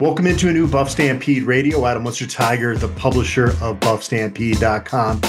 Welcome into a new Buff Stampede Radio. Adam Munsterteiger, the publisher of BuffStampede.com,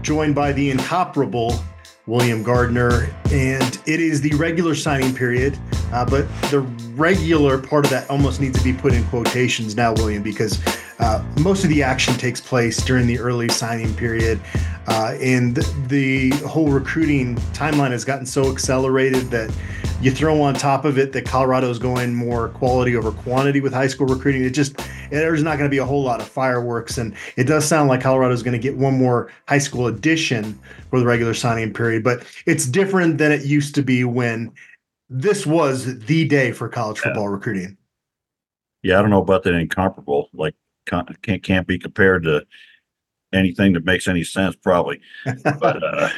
joined by the incomparable William Gardner. And it is the regular signing period, uh, but the regular part of that almost needs to be put in quotations now, William, because uh, most of the action takes place during the early signing period. Uh, and the whole recruiting timeline has gotten so accelerated that you throw on top of it that Colorado is going more quality over quantity with high school recruiting. It just there's not going to be a whole lot of fireworks, and it does sound like Colorado is going to get one more high school addition for the regular signing period. But it's different than it used to be when this was the day for college football yeah. recruiting. Yeah, I don't know about that incomparable. Like can't can't be compared to anything that makes any sense, probably. but uh,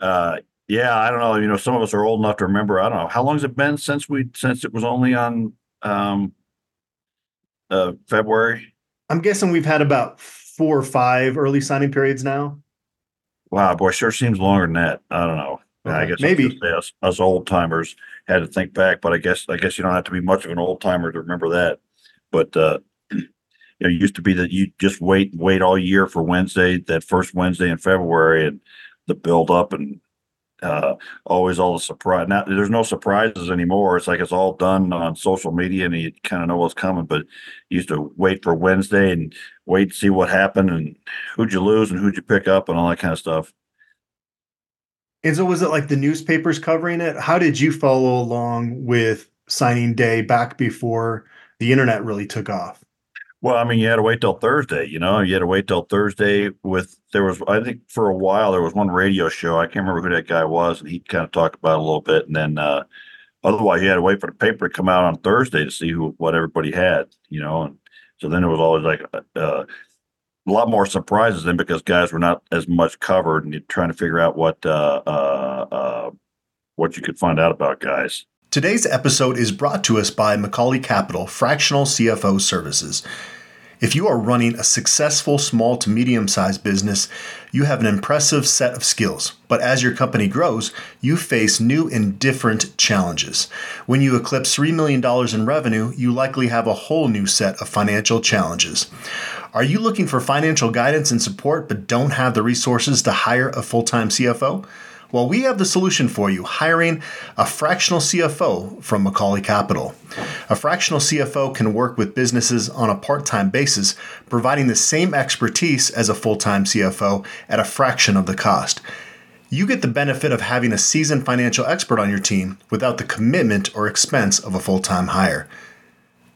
uh, yeah, I don't know. You know, some of us are old enough to remember. I don't know how long has it been since we since it was only on um, uh, February. I'm guessing we've had about four or five early signing periods now. Wow, boy, sure seems longer than that. I don't know. Okay. I guess maybe us, us old timers had to think back, but I guess I guess you don't have to be much of an old timer to remember that. But uh, you know, it used to be that you just wait wait all year for Wednesday, that first Wednesday in February, and the build up and uh, always all the surprise. Now there's no surprises anymore. It's like it's all done on social media, and you kind of know what's coming. But you used to wait for Wednesday and wait to see what happened and who'd you lose and who'd you pick up and all that kind of stuff. And so, was it like the newspapers covering it? How did you follow along with signing day back before the internet really took off? Well, I mean, you had to wait till Thursday. You know, you had to wait till Thursday. With there was, I think, for a while there was one radio show. I can't remember who that guy was, and he kind of talked about it a little bit. And then, uh, otherwise, you had to wait for the paper to come out on Thursday to see who what everybody had. You know, and so then it was always like uh, uh, a lot more surprises then because guys were not as much covered, and you're trying to figure out what uh, uh, uh, what you could find out about guys. Today's episode is brought to us by McCauley Capital Fractional CFO Services. If you are running a successful small to medium sized business, you have an impressive set of skills. But as your company grows, you face new and different challenges. When you eclipse $3 million in revenue, you likely have a whole new set of financial challenges. Are you looking for financial guidance and support but don't have the resources to hire a full time CFO? Well, we have the solution for you hiring a fractional CFO from McCauley Capital. A fractional CFO can work with businesses on a part time basis, providing the same expertise as a full time CFO at a fraction of the cost. You get the benefit of having a seasoned financial expert on your team without the commitment or expense of a full time hire.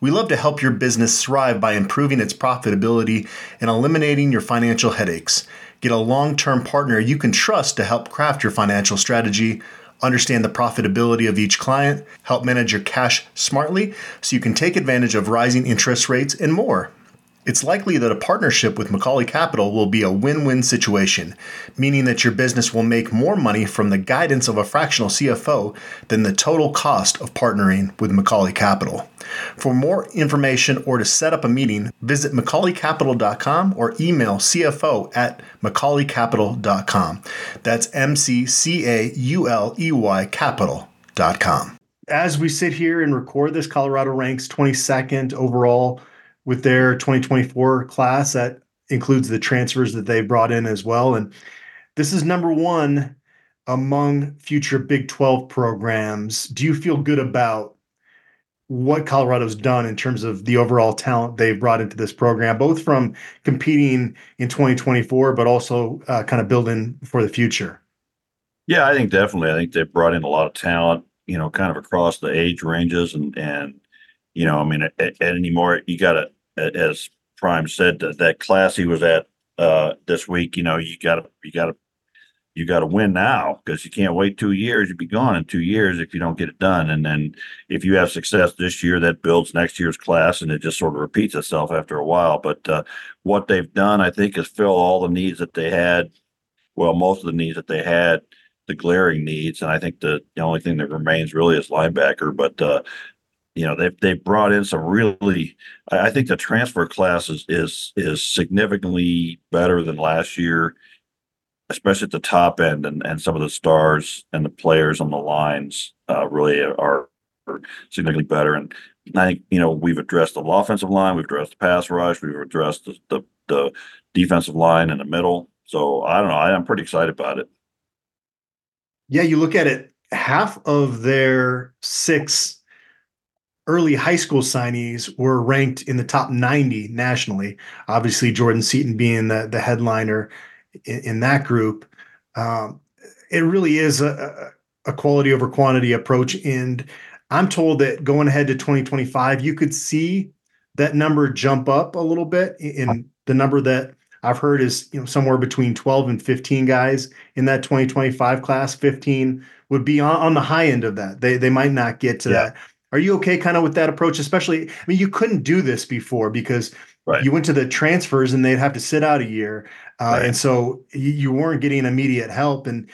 We love to help your business thrive by improving its profitability and eliminating your financial headaches. Get a long term partner you can trust to help craft your financial strategy, understand the profitability of each client, help manage your cash smartly so you can take advantage of rising interest rates, and more. It's likely that a partnership with McCauley Capital will be a win win situation, meaning that your business will make more money from the guidance of a fractional CFO than the total cost of partnering with McCauley Capital. For more information or to set up a meeting, visit mccauleycapital.com or email CFO at mccauleycapital.com. That's M C C A U L E Y capital.com. As we sit here and record this, Colorado ranks 22nd overall with their 2024 class that includes the transfers that they brought in as well. And this is number one among future Big 12 programs. Do you feel good about what Colorado's done in terms of the overall talent they've brought into this program, both from competing in 2024, but also uh, kind of building for the future? Yeah, I think definitely. I think they've brought in a lot of talent, you know, kind of across the age ranges and, and, you know, I mean, at, at anymore, you got to, as Prime said, that, that class he was at uh, this week, you know, you got to you got to you got to win now because you can't wait two years. You'd be gone in two years if you don't get it done. And then if you have success this year, that builds next year's class, and it just sort of repeats itself after a while. But uh, what they've done, I think, is fill all the needs that they had. Well, most of the needs that they had, the glaring needs, and I think the, the only thing that remains really is linebacker. But uh, you know they've they've brought in some really I think the transfer class is is is significantly better than last year, especially at the top end and, and some of the stars and the players on the lines uh, really are significantly better. And I think, you know, we've addressed the offensive line, we've addressed the pass rush, we've addressed the, the, the defensive line in the middle. So I don't know. I, I'm pretty excited about it. Yeah, you look at it, half of their six early high school signees were ranked in the top 90 nationally. Obviously, Jordan Seaton being the, the headliner in, in that group. Um, it really is a, a quality over quantity approach. And I'm told that going ahead to 2025, you could see that number jump up a little bit. In the number that I've heard is you know somewhere between 12 and 15 guys in that 2025 class. 15 would be on, on the high end of that. They they might not get to yeah. that. Are you okay kind of with that approach? Especially, I mean, you couldn't do this before because right. you went to the transfers and they'd have to sit out a year. Uh, right. And so you, weren't getting immediate help. And,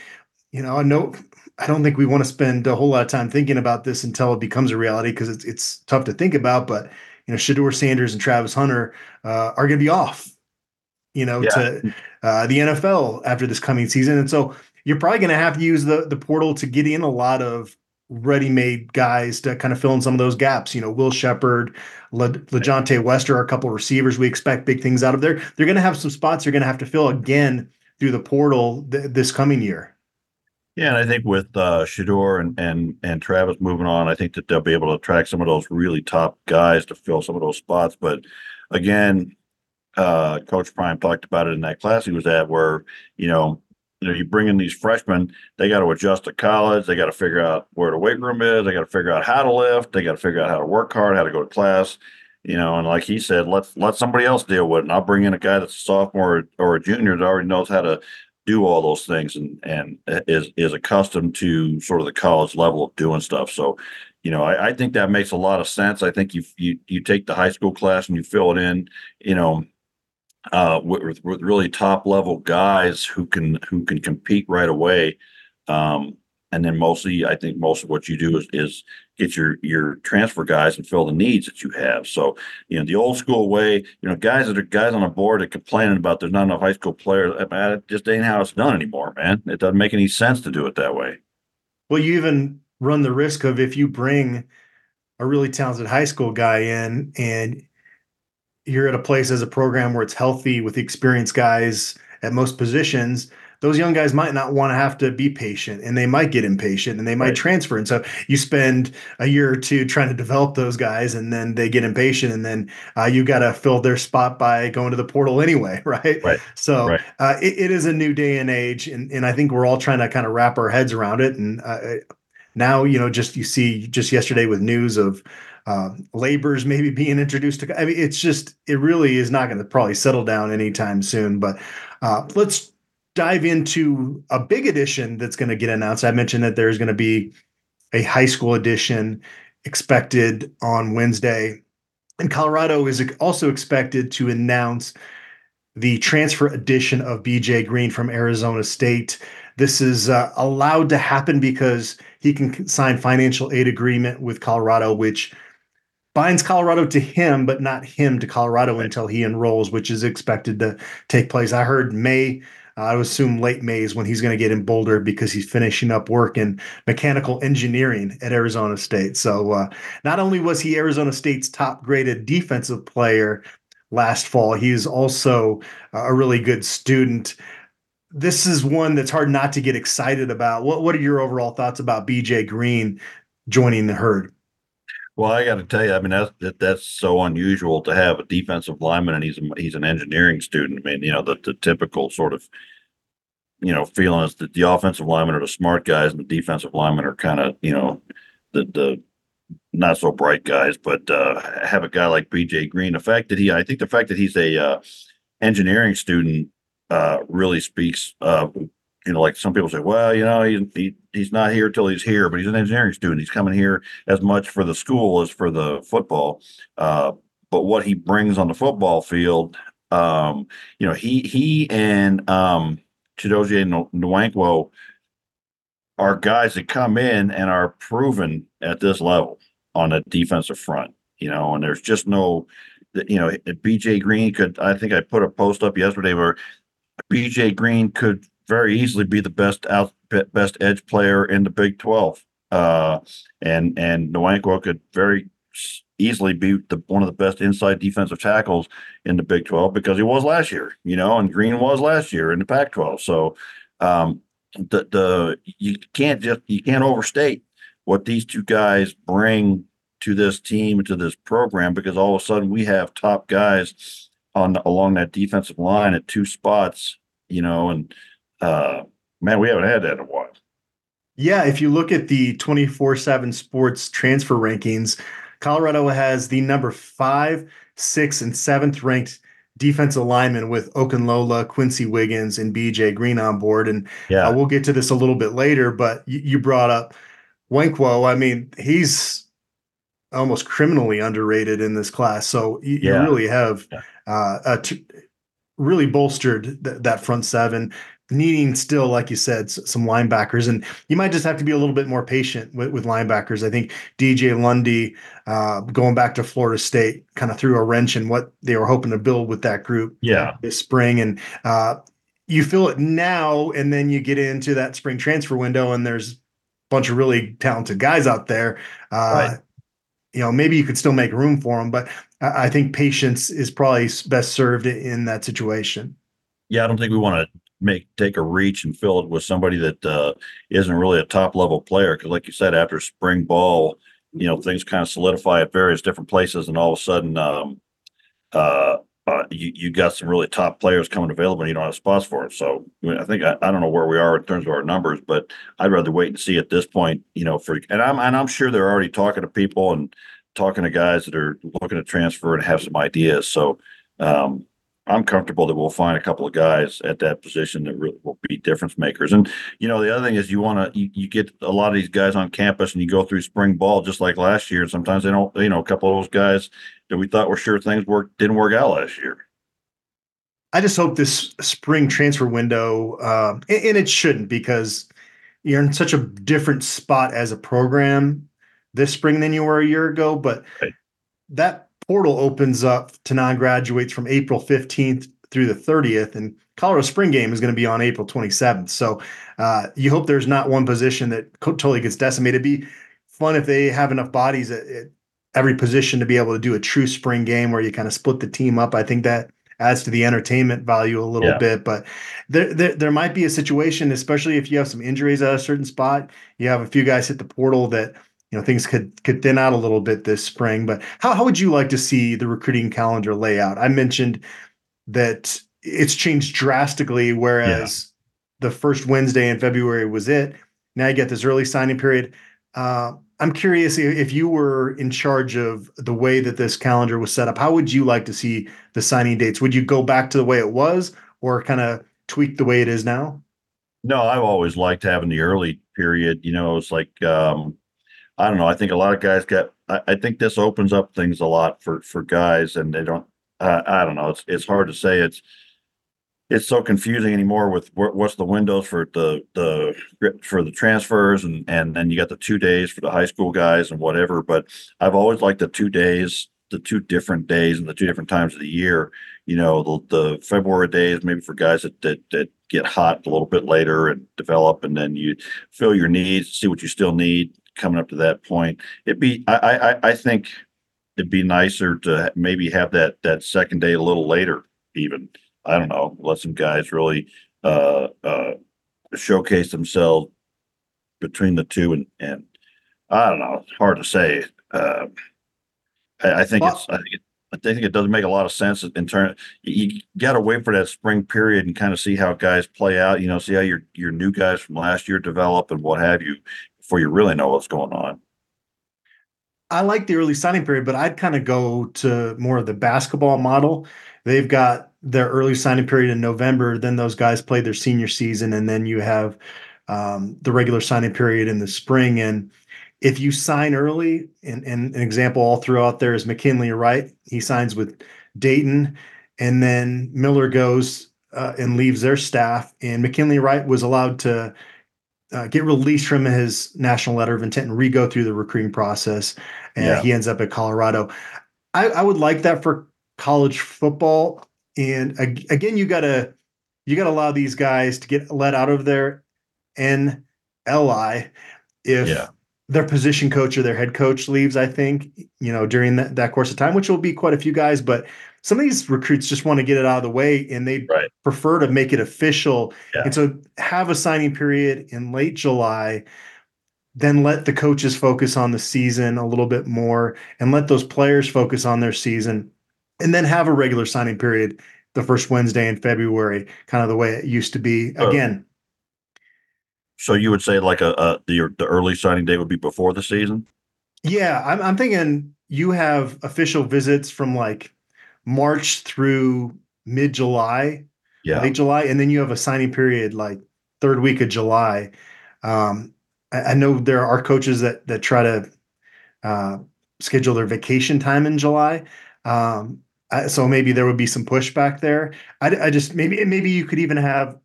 you know, I know, I don't think we want to spend a whole lot of time thinking about this until it becomes a reality because it's, it's tough to think about. But, you know, Shedeur Sanders and Travis Hunter uh, are going to be off, you know, yeah. to uh, the NFL after this coming season. And so you're probably going to have to use the, the portal to get in a lot of ready-made guys to kind of fill in some of those gaps. You know, Will Sheppard, Le- LaJohntay Wester are a couple of receivers we expect big things out of there. They're going to have some spots they're going to have to fill again through the portal th- this coming year. Yeah, and I think with uh, Shedeur and and and Travis moving on, I think that they'll be able to attract some of those really top guys to fill some of those spots. But again, uh, Coach Prime talked about it in that class he was at, where you know you know, you bring in these freshmen, they got to adjust to college. They got to figure out where the weight room is. They got to figure out how to lift. They got to figure out how to work hard, how to go to class. You know, and like he said, let let somebody else deal with it. And I'll bring in a guy that's a sophomore or a junior that already knows how to do all those things and and is is accustomed to sort of the college level of doing stuff. So, you know, I, I think that makes a lot of sense. I think you you you take the high school class and you fill it in. You know, uh, with, with really top level guys who can who can compete right away. Um, and then mostly, I think most of what you do is, is get your your transfer guys and fill the needs that you have. So you know the old school way, you know, guys that are guys on the board that complaining about there's not enough high school players. it just ain't how it's done anymore, man. It doesn't make any sense to do it that way. Well, you even run the risk of if you bring a really talented high school guy in and you're at a place as a program where it's healthy with the experienced guys at most positions those young guys might not want to have to be patient and they might get impatient and they might right. transfer and so you spend a year or two trying to develop those guys and then they get impatient and then uh, you got to fill their spot by going to the portal anyway right, right. so right. Uh, it, it is a new day and age and, and i think we're all trying to kind of wrap our heads around it and uh, now you know just you see just yesterday with news of uh, laborers maybe being introduced to. I mean, it's just it really is not going to probably settle down anytime soon. But uh, let's dive into a big edition that's going to get announced. I mentioned that there's going to be a high school edition expected on Wednesday, and Colorado is also expected to announce the transfer edition of BJ Green from Arizona State. This is uh, allowed to happen because he can sign financial aid agreement with Colorado, which binds Colorado to him, but not him to Colorado until he enrolls, which is expected to take place. I heard May. Uh, I would assume late May is when he's going to get in Boulder because he's finishing up work in mechanical engineering at Arizona State. So uh, not only was he Arizona State's top graded defensive player last fall, he's also a really good student. This is one that's hard not to get excited about. What What are your overall thoughts about BJ Green joining the herd? Well, I got to tell you, I mean that's that, that's so unusual to have a defensive lineman, and he's a, he's an engineering student. I mean, you know, the, the typical sort of you know feeling is that the offensive linemen are the smart guys, and the defensive linemen are kind of you know the the not so bright guys. But uh, have a guy like B.J. Green, the fact that he, I think the fact that he's a uh, engineering student uh, really speaks uh, you know, like some people say, well, you know, he, he he's not here till he's here, but he's an engineering student. He's coming here as much for the school as for the football. Uh, but what he brings on the football field, um, you know, he he and um, Chidozie Nwankwo are guys that come in and are proven at this level on a defensive front. You know, and there's just no, you know, BJ Green could. I think I put a post up yesterday where BJ Green could very easily be the best out best edge player in the Big 12. Uh, and and Nwankwo could very easily be the, one of the best inside defensive tackles in the Big 12 because he was last year, you know, and Green was last year in the Pac 12. So um, the the you can't just you can't overstate what these two guys bring to this team to this program because all of a sudden we have top guys on along that defensive line at two spots, you know, and uh, man, we haven't had that in a while. Yeah, if you look at the 24 7 sports transfer rankings, Colorado has the number five, six, and seventh ranked defensive lineman with Okunlola, Quincy Wiggins, and BJ Green on board. And yeah. Uh, we'll get to this a little bit later, but you, you brought up Nwankwo. I mean, he's almost criminally underrated in this class. So you, yeah. you really have yeah. uh, t- really bolstered th- that front seven needing still, like you said, some linebackers, and you might just have to be a little bit more patient with, with linebackers. I think DJ Lundy, uh, going back to Florida State, kind of threw a wrench in what they were hoping to build with that group. Yeah, this spring, and uh, you feel it now, and then you get into that spring transfer window, and there's a bunch of really talented guys out there. Uh, right. You know, maybe you could still make room for them, but I think patience is probably best served in that situation. Yeah, I don't think we want to make take a reach and fill it with somebody that uh, not really a top level player. Because, like you said, after spring ball, you know things kind of solidify at various different places, and all of a sudden, um, uh, uh, you you got some really top players coming available, and you don't have spots for them. So I think I, I don't know where we are in terms of our numbers, but I'd rather wait and see at this point. You know, for and I'm and I'm sure they're already talking to people and talking to guys that are looking to transfer and have some ideas. So um, I'm comfortable that we'll find a couple of guys at that position that really will be difference makers. And you know, the other thing is you want to you, you, get a lot of these guys on campus and you go through spring ball just like last year. Sometimes they don't, you know, a couple of those guys that we thought were sure things work didn't work out last year. I just hope this spring transfer window, uh, and, and it shouldn't because you're in such a different spot as a program this spring than you were a year ago. But right. that portal opens up to non-graduates from April 15th through the 30th, and Colorado Spring Game is going to be on April 27th. So uh, you hope there's not one position that totally gets decimated. It'd be fun if they have enough bodies at, at every position to be able to do a true spring game where you kind of split the team up. I think that adds to the entertainment value a little yeah. bit. But there, there, there might be a situation, especially if you have some injuries at a certain spot. You have a few guys hit the portal that you know things could could thin out a little bit this spring. But how how would you like to see the recruiting calendar layout? I mentioned that it's changed drastically, whereas yeah. the first Wednesday in February was it. Now you get this early signing period. Uh, I'm curious if you were in charge of the way that this calendar was set up. How would you like to see the signing dates? Would you go back to the way it was, or kind of tweak the way it is now? No, I've always liked having the early period. You know, it's like um, I don't know. I think a lot of guys get. I, I think this opens up things a lot for for guys, and they don't. Uh, I don't know. It's it's hard to say. It's it's so confusing anymore with what's the windows for the the for the transfers and and then you got the two days for the high school guys and whatever. But I've always liked the two days, the two different days and the two different times of the year. You know, the, the February days maybe for guys that, that that get hot a little bit later and develop, and then you fill your needs, see what you still need coming up to that point. It'd be I I I think it'd be nicer to maybe have that that second day a little later even. I don't know, let some guys really uh uh showcase themselves between the two and and I don't know, it's hard to say. Uh, I, I think well, it's I think it, I think it doesn't make a lot of sense in turn. You, got to wait for that spring period and kind of see how guys play out. You know, see how your your new guys from last year develop and what have you before you really know what's going on. I like the early signing period, but I'd kind of go to more of the basketball model. They've got their early signing period in November, then those guys play their senior season, and then you have um, the regular signing period in the spring. And if you sign early, and, and an example all throughout there is McKinley Wright. He signs with Dayton, and then Miller goes uh, and leaves their staff. And McKinley Wright was allowed to uh, get released from his national letter of intent and re-go through the recruiting process, and yeah. he ends up at Colorado. I, I, would like that for college football. And again, you gotta you gotta allow these guys to get let out of their NLI if yeah. Their position coach or their head coach leaves, I think, you know, during that, that course of time, which will be quite a few guys, but some of these recruits just want to get it out of the way and they Right. prefer to make it official. Yeah. And so have a signing period in late July, then let the coaches focus on the season a little bit more and let those players focus on their season and then have a regular signing period the first Wednesday in February, kind of the way it used to be. Again, So you would say like a, a the the early signing date would be before the season? Yeah, I'm I'm thinking you have official visits from like March through mid July, Yeah. late July, and then you have a signing period like third week of July. Um, I, I know there are coaches that that try to uh, schedule their vacation time in July. Um, I, so maybe there would be some pushback there. I, I just maybe maybe you could even have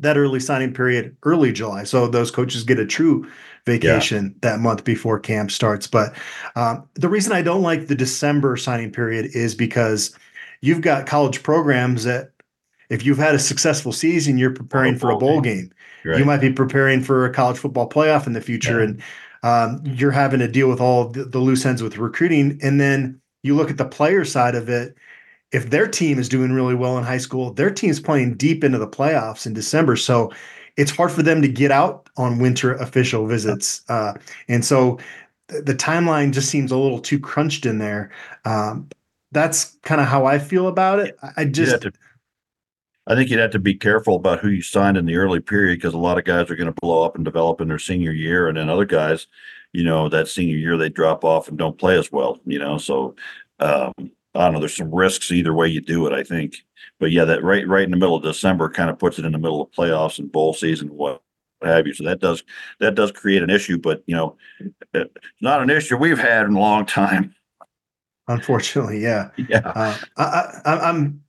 that early signing period early July, so those coaches get a true vacation that month before camp starts. But um, the reason I don't like the December signing period is because you've got college programs that if you've had a successful season, you're preparing for a bowl game. Right. You might be preparing for a college football playoff in the future, Yeah. and um, you're having to deal with all the, the loose ends with recruiting. And then you look at the player side of it. If their team is doing really well in high school, their team's playing deep into the playoffs in December. So it's hard for them to get out on winter official visits. Uh, and so th- the timeline just seems a little too crunched in there. Um, that's kind of how I feel about it. I- just, to- I think you'd have to be careful about who you signed in the early period because a lot of guys are going to blow up and develop in their senior year, and then other guys, you know, that senior year they drop off and don't play as well. You know, so um, I don't know. There's some risks either way you do it. I think, but yeah, that right right in the middle of December kind of puts it in the middle of playoffs and bowl season, what what have you. So that does that does create an issue, but you know, it's not an issue we've had in a long time. unfortunately, yeah. Yeah, Uh, I, I, I'm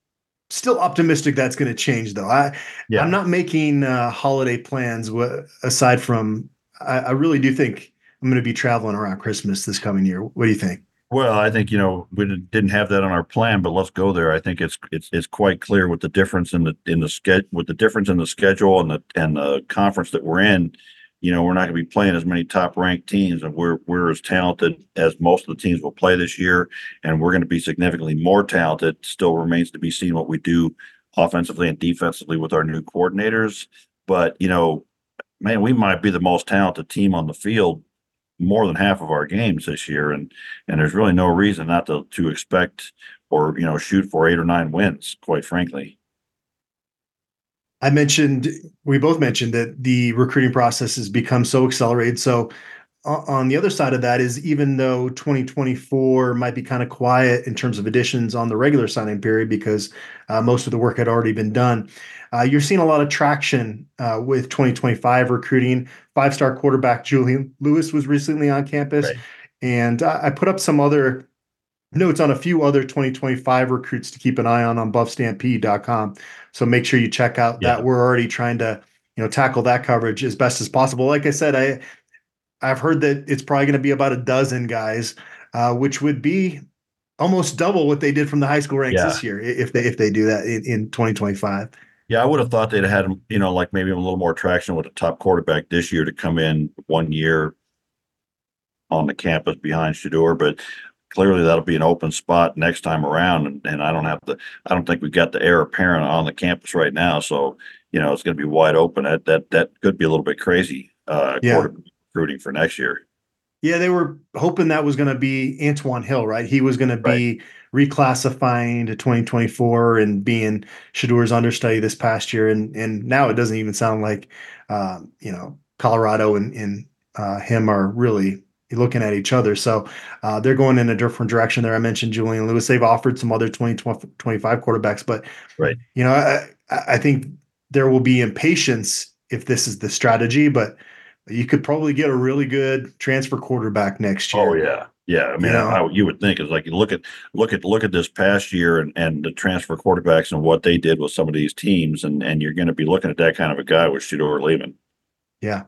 still optimistic that's going to change, though. I, yeah. I'm not making uh, holiday plans w- aside from. I, I really do think I'm going to be traveling around Christmas this coming year. What do you think? Well, I think you know we didn't- have that on our plan, but let's go there. I think it's it's it's quite clear with the difference in the in the schedule with the difference in the schedule and the and the conference that we're in. You know, we're not going to be playing as many top ranked teams, and we're we're as talented as most of the teams will play this year, and we're going to be significantly more talented. Still remains to be seen what we do offensively and defensively with our new coordinators. But you know, man, we might be the most talented team on the field more than half of our games this year, and and there's really no reason not to to expect or you know shoot for eight or nine wins. Quite frankly, I mentioned we both mentioned that the recruiting process has become so accelerated. So on the other side of that is even though 2024 might be kind of quiet in terms of additions on the regular signing period because uh, most of the work had already been done, uh, you're seeing a lot of traction uh, with 2025 recruiting. Five-star quarterback Julian Lewis was recently on campus, Right. and I I put up some other notes on a few other 2025 recruits to keep an eye on on buffstampede.com. So make sure you check out Yeah. that. We're already trying to, you know, tackle that coverage as best as possible. Like I said, I I've heard that it's probably going to be about a dozen guys, uh, which would be almost double what they did from the high school ranks Yeah. this year if they if they do that in, in 2025. Yeah, I would have thought they'd had you know like maybe a little more traction with a top quarterback this year to come in one year on the campus behind Shedeur, but clearly that'll be an open spot next time around, and, and I don't have the I don't think we've got the heir apparent on the campus right now, so you know it's going to be wide open. That that that could be a little bit crazy. Uh, Yeah. quarterback recruiting for next year. Yeah, they were hoping that was going to be Antwann Hill, right? He was going to be reclassifying to 2024 and being Shedeur's understudy this past year, and and now it doesn't even sound like, um, you know, Colorado and and uh, him are really looking at each other. So uh, they're going in a different direction there. I mentioned Julian Lewis. They've offered some other 2025 quarterbacks, but Right. you know, I I think there will be impatience if this is the strategy, but you could probably get a really good transfer quarterback next year. Oh yeah, yeah. I mean, You know? how you would think is like you look at look at look at this past year and and the transfer quarterbacks and what they did with some of these teams, and and you're going to be looking at that kind of a guy with Shedeur leaving. Yeah.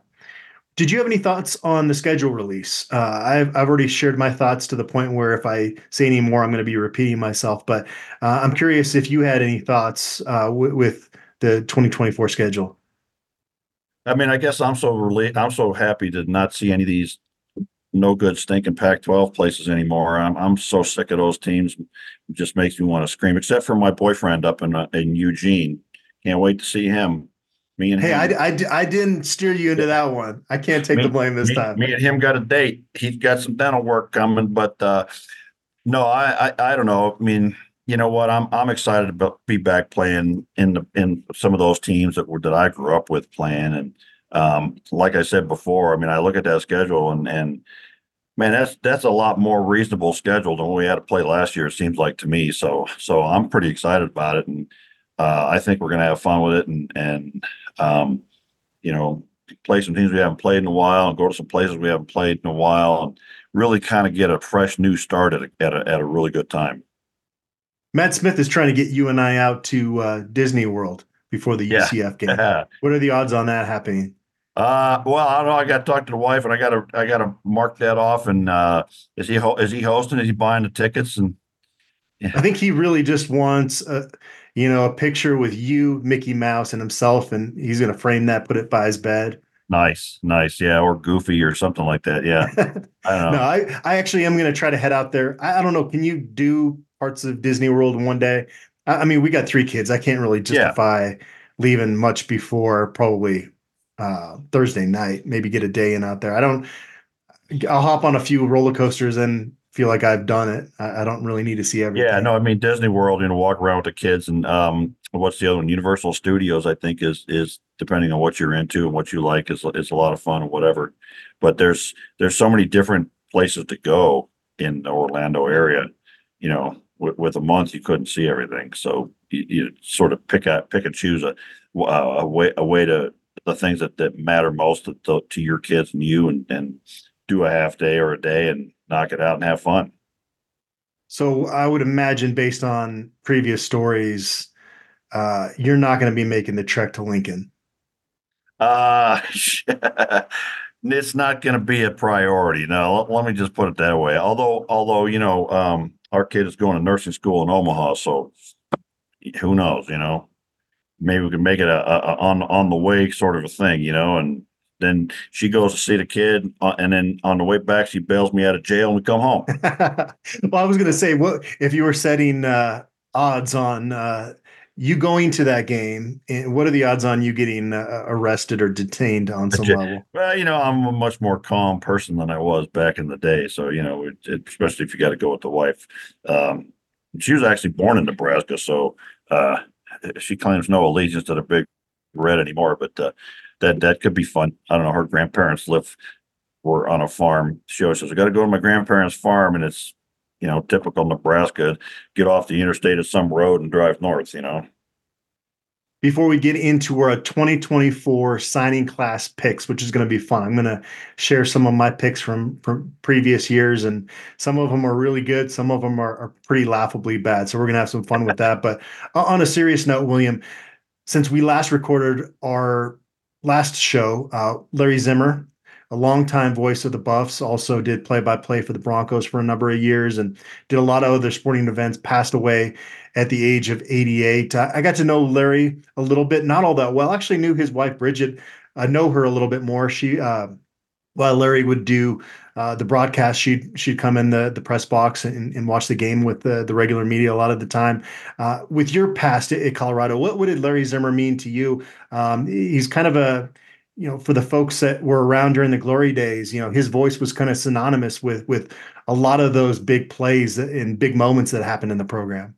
Did you have any thoughts on the schedule release? Uh, I've I've already shared my thoughts to the point where if I say any more, I'm going to be repeating myself. But uh, I'm curious if you had any thoughts uh, w- with the 2024 schedule. I mean, I guess I'm so relieved. I'm so happy to not see any of these no good stinking Pac-12 places anymore. I'm I'm so sick of those teams. It just makes me want to scream. Except for my boyfriend up in uh, in Eugene. Can't wait to see him. Me and hey, him, I, I, I didn't steer you into that one. I can't take me, the blame this me, time. Me and him got a date. He's got some dental work coming, but uh, no, I, I I don't know. I mean, you know what? I'm I'm excited to be back playing in the in some of those teams that were that I grew up with playing and um, like I said before, I mean, I look at that schedule and and man, that's that's a lot more reasonable schedule than what we had to play last year. It seems like to me. So so I'm pretty excited about it, and uh, I think we're going to have fun with it, and and um, you know, play some teams we haven't played in a while, and go to some places we haven't played in a while, and really kind of get a fresh new start at a, at a, at a really good time. Matt Smith is trying to get you and I out to uh, Disney World before the UCF yeah. game. what are the odds on that happening? Uh, well, I don't know. I got to talk to the wife, and I got to I got to mark that off. And uh, is he ho- is he hosting? Is he buying the tickets? And yeah. I think he really just wants a you know a picture with you, Mickey Mouse, and himself, and he's going to frame that, put it by his bed. Nice, nice, yeah, or Goofy or something like that. Yeah, I don't know. no, I I actually am going to try to head out there. I, I, don't know. Can you do parts of Disney World in one day? I, I mean, we got three kids. I can't really justify. Yeah. Leaving much before probably uh, Thursday night, maybe get a day in out there. I don't, I'll hop on a few roller coasters and feel like I've done it. I, I don't really need to see everything. Yeah, no, I mean Disney World, you know, walk around with the kids and um, what's the other one? Universal Studios, I think is is depending on what you're into and what you like is is a lot of fun or whatever. But there's there's so many different places to go in the Orlando area. You know, with, with a month you couldn't see everything, so you, you sort of pick a pick and choose a a way a way to the things that, that matter most to, to your kids and you and, and do a half day or a day and knock it out and have fun. So I would imagine based on previous stories, uh, you're not going to be making the trek to Lincoln. Uh, it's not going to be a priority. No, let, let, me just put it that way. Although, although, you know, um, our kid is going to nursing school in Omaha, so who knows, you know, maybe we can make it a, a, on on the way sort of a thing, you know. And then she goes to see the kid, uh, and then on the way back, she bails me out of jail, and we come home. well, I was going to say, what if you were setting uh, odds on uh, you going to that game? And what are the odds on you getting uh, arrested or detained on some level? Well, you know, I'm a much more calm person than I was back in the day. So you know, it, it, especially if you got to go with the wife. Um, she was actually born in Nebraska, so uh, she claims no allegiance to the big red anymore, but uh, that that could be fun. I don't know. Her grandparents live were on a farm. She always says, "I got to go to my grandparents' farm," and it's you know typical Nebraska. Get off the interstate at some road and drive north. You know before we get into our 2024 signing class picks, which is going to be fun. I'm going to share some of my picks from, from previous years, and some of them are really good. Some of them are, are pretty laughably bad. So we're going to have some fun with that. But on a serious note, William, since we last recorded our last show, uh, Larry Zimmer, a longtime voice of the Buffs, also did play by play for the Broncos for a number of years and did a lot of other sporting events, passed away at the age of 88. I got to know Larry a little bit, not all that well. I actually knew his wife, Bridget. I know her a little bit more. She, uh, while Larry would do uh, the broadcast, she'd she'd come in the the press box and, and watch the game with the the regular media a lot of the time. Uh, with your past at, Colorado, what, what did Larry Zimmer mean to you? Um, he's kind of a you know, for the folks that were around during the glory days, you know, his voice was kind of synonymous with with a lot of those big plays and big moments that happened in the program.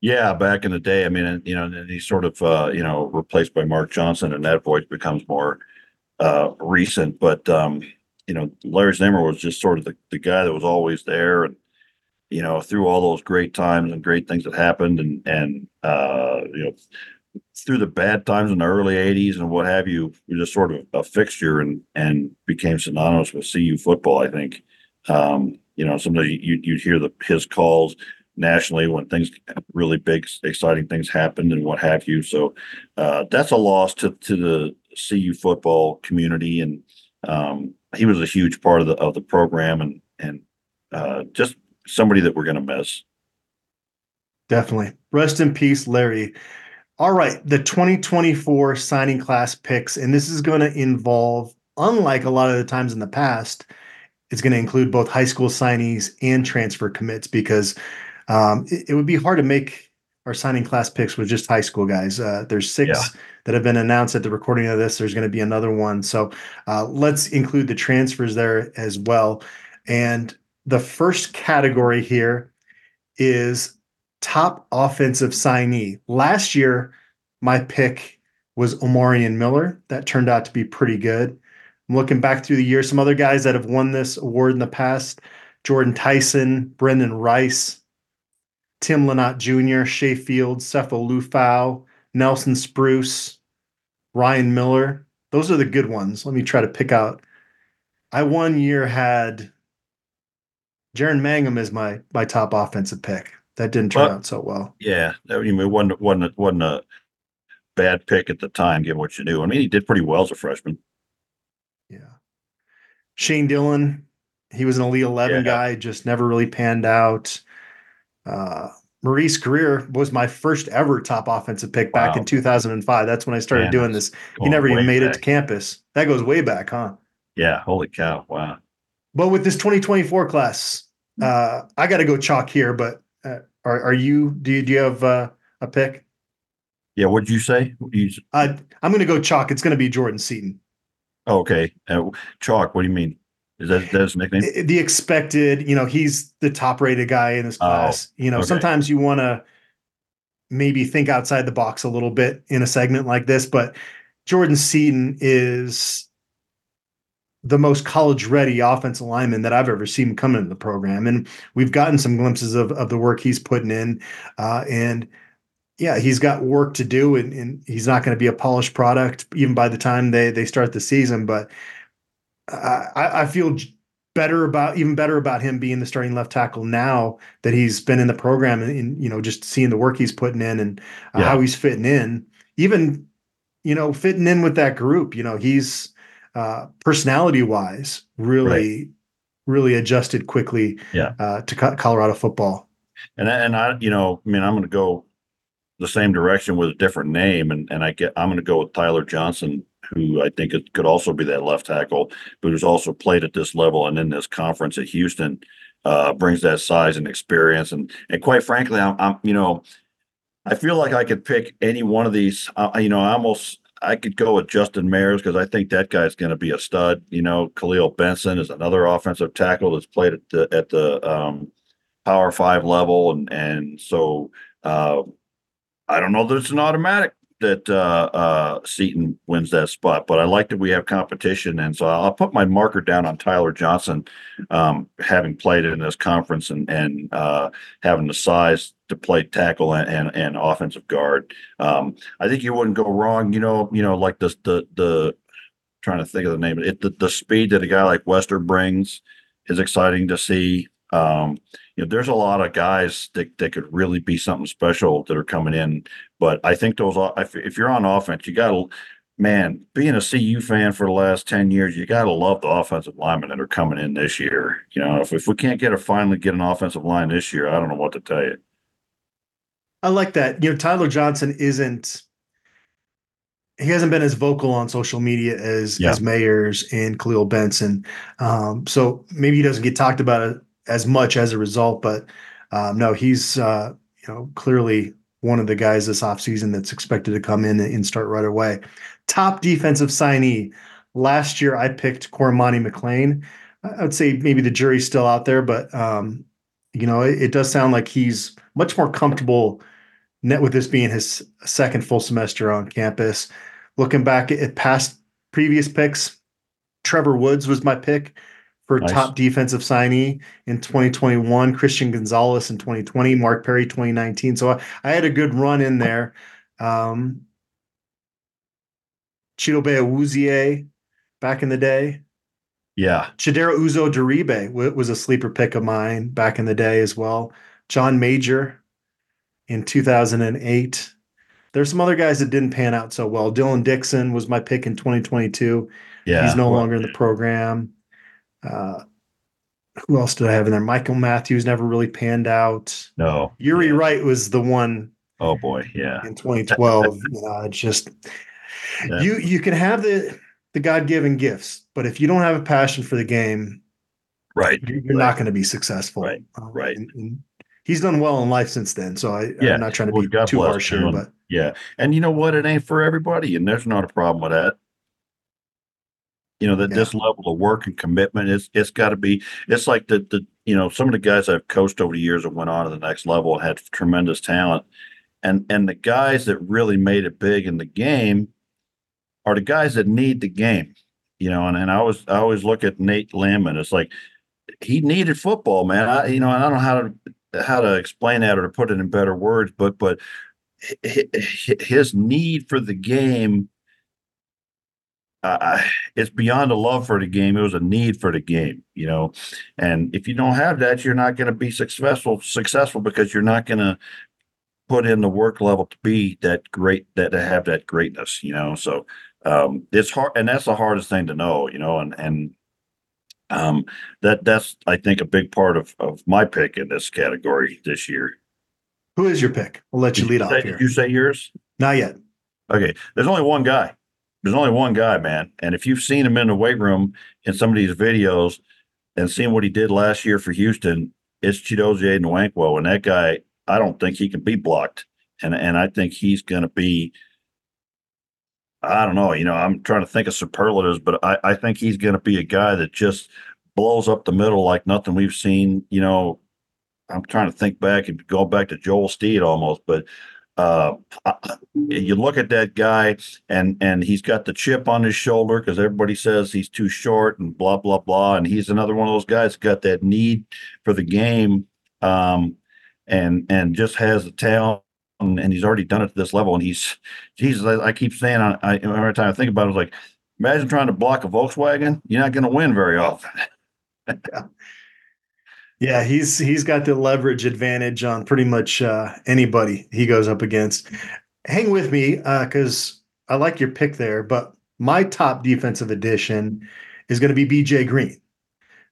Yeah, back in the day, I mean, you know, and he's sort of, uh, you know, replaced by Mark Johnson, and that voice becomes more uh, recent. But um, you know, Larry Zimmer was just sort of the, the guy that was always there, and you know, through all those great times and great things that happened, and and uh, you know, through the bad times in the early '80s and what have you, was just sort of a fixture and and became synonymous with CU football. I think, um, you know, sometimes you you'd hear the his calls nationally when things really big, exciting things happened and what have you. So uh, that's a loss to to the CU football community, and um, he was a huge part of the of the program, and and uh, just somebody that we're going to miss. Definitely. Rest in peace, Larry. All right, the 2024 signing class picks, and this is going to involve, unlike a lot of the times in the past, it's going to include both high school signees and transfer commits because um, it, it, would be hard to make our signing class picks with just high school guys. Uh, there's six yeah. that have been announced at the recording of this. There's going to be another one. So uh, let's include the transfers there as well. And the first category here is top offensive signee. Last year, my pick was Omarion Miller. That turned out to be pretty good. I'm looking back through the year, some other guys that have won this award in the past Jordan Tyson, Brendan Rice, Tim Lynott Jr., Shay Fields, Sefo Liufau, Nelson Spruce, Ryan Miller. Those are the good ones. Let me try to pick out. I one year had Jaren Mangum as my my top offensive pick. That didn't turn well, out so well. Yeah, I mean, it wasn't wasn't wasn't a bad pick at the time, given what you knew. I mean, he did pretty well as a freshman. Yeah. Shane Dillon, he was an Elite 11 yeah. guy, just never really panned out. Uh, Maurice Greer was my first ever top offensive pick back wow. in 2005. That's when I started Man, doing this. He never even made back. it to campus. That goes way back, huh? Yeah. Holy cow. Wow. But with this 2024 class, uh, I got to go chalk here. But are, are you? Do you do you have uh, a pick? Yeah. What'd you say? You... Uh, I'm going to go chalk. It's going to be Jordan Seaton. Oh, okay. Uh, chalk. What do you mean? Is that that's his nickname? The expected, you know, he's the top rated guy in his oh, class. Oh, you know, okay. sometimes you want to maybe think outside the box a little bit in a segment like this, but Jordan Seaton is the most college ready offensive lineman that I've ever seen come into the program. And we've gotten some glimpses of, of the work he's putting in. Uh, and yeah, he's got work to do and, and he's not going to be a polished product even by the time they, they start the season. But I, I feel better about even better about him being the starting left tackle now that he's been in the program and, and you know just seeing the work he's putting in and uh, yeah. how he's fitting in even you know fitting in with that group you know he's uh, personality wise really right. really adjusted quickly yeah. uh, to Colorado football and and I you know I mean I'm going to go the same direction with a different name and and I get I'm going to go with Tyler Johnson who I think it could also be that left tackle, but who's also played at this level and in this conference at Houston, uh, brings that size and experience. And and quite frankly, I'm, I'm you know, I feel like I could pick any one of these. Uh, you know, I almost I could go with Justin Mayers because I think that guy's going to be a stud. You know, Khalil Benson is another offensive tackle that's played at the at the um, Power Five level, and and so uh, I don't know that it's an automatic that uh, uh, Seaton wins that spot, but I like that we have competition, and so I'll put my marker down on Tyler Johnson, um, having played in this conference and and uh, having the size to play tackle and and, and offensive guard. Um, I think you wouldn't go wrong. You know, you know, like the the the trying to think of the name. It the, the speed that a guy like Wester brings is exciting to see. Um, you know, there's a lot of guys that, that could really be something special that are coming in. But I think those, if you're on offense, you got to, man, being a CU fan for the last 10 years, you got to love the offensive linemen that are coming in this year. You know, if, if we can't get a finally get an offensive line this year, I don't know what to tell you. I like that. You know, Tyler Johnson isn't, he hasn't been as vocal on social media as yeah. as Mayers and Khalil Benson. Um, so maybe he doesn't get talked about as much as a result. But um, no, he's uh, you know clearly one of the guys this offseason that's expected to come in and start right away. Top defensive signee. Last year, I picked Cormani McClain. I would say maybe the jury's still out there, but um, you know, it, it, does sound like he's much more comfortable net with this being his second full semester on campus. Looking back at past previous picks, Trevor Woods was my pick for nice. top defensive signee in 2021, Christian Gonzalez in 2020, Mark Perry 2019. So I, I had a good run in there. Um, Chidobe Awuzie back in the day. Yeah. Chidera Uzo-Diribe was a sleeper pick of mine back in the day as well. John Major in 2008. There's some other guys that didn't pan out so well. Dylan Dixon was my pick in 2022. Yeah. He's no longer in the program. Uh, who else did I have in there? Michael Matthews never really panned out. No. Yuri yeah. Wright was the one. Oh boy, yeah. In 2012, uh, just yeah. you you can have the the God given gifts, but if you don't have a passion for the game, Right. you're, you're not going to be successful. Right, Um, right. and- and he's done well in life since then. So I, Yeah, I'm not trying to well, be God too harsh here, but Yeah. And you know what? It ain't for everybody, and there's not a problem with that. You know, that Yeah. this level of work and commitment is it's gotta be it's like the the you know, some of the guys I've coached over the years that went on to the next level and had tremendous talent. And and the guys that really made it big in the game are the guys that need the game. You know, and, and I always I always look at Nate Lamb and it's like he needed football, man. I you know, I don't know how to how to explain that or to put it in better words, but but hi- hi- his need for the game uh, it's beyond a love for the game. It was a need for the game, you know. And if you don't have that, you're not going to be successful. Successful because you're not going to put in the work level to be that great. That to have that greatness, you know. So um, it's hard, and that's the hardest thing to know, you know. And and um, that that's I think a big part of of my pick in this category this year. who is your pick? We'll let you Did lead say- off here. Did you say yours? Not yet. Okay, there's only one guy. There's only one guy, man. And if you've seen him in the weight room in some of these videos and seen what he did last year for Houston, it's Chidozie Nwankwo. And that guy, I don't think he can be blocked. And and I think he's gonna be I don't know, you know, I'm trying to think of superlatives, but I, I think he's gonna be a guy that just blows up the middle like nothing we've seen, you know. I'm trying to think back and go back to Joel Steed almost, but uh, you look at that guy and and he's got the chip on his shoulder because everybody says he's too short and blah blah blah and he's another one of those guys got that need for the game um and and just has the talent and, he's already done it to this level and he's Jesus I, I keep saying I, I every time I think about it, it's like imagine trying to block a Volkswagen you're not going to win very often Yeah, he's he's got the leverage advantage on pretty much uh, anybody he goes up against. Hang with me because I like your pick there, but my top defensive addition is going to be BJ Green.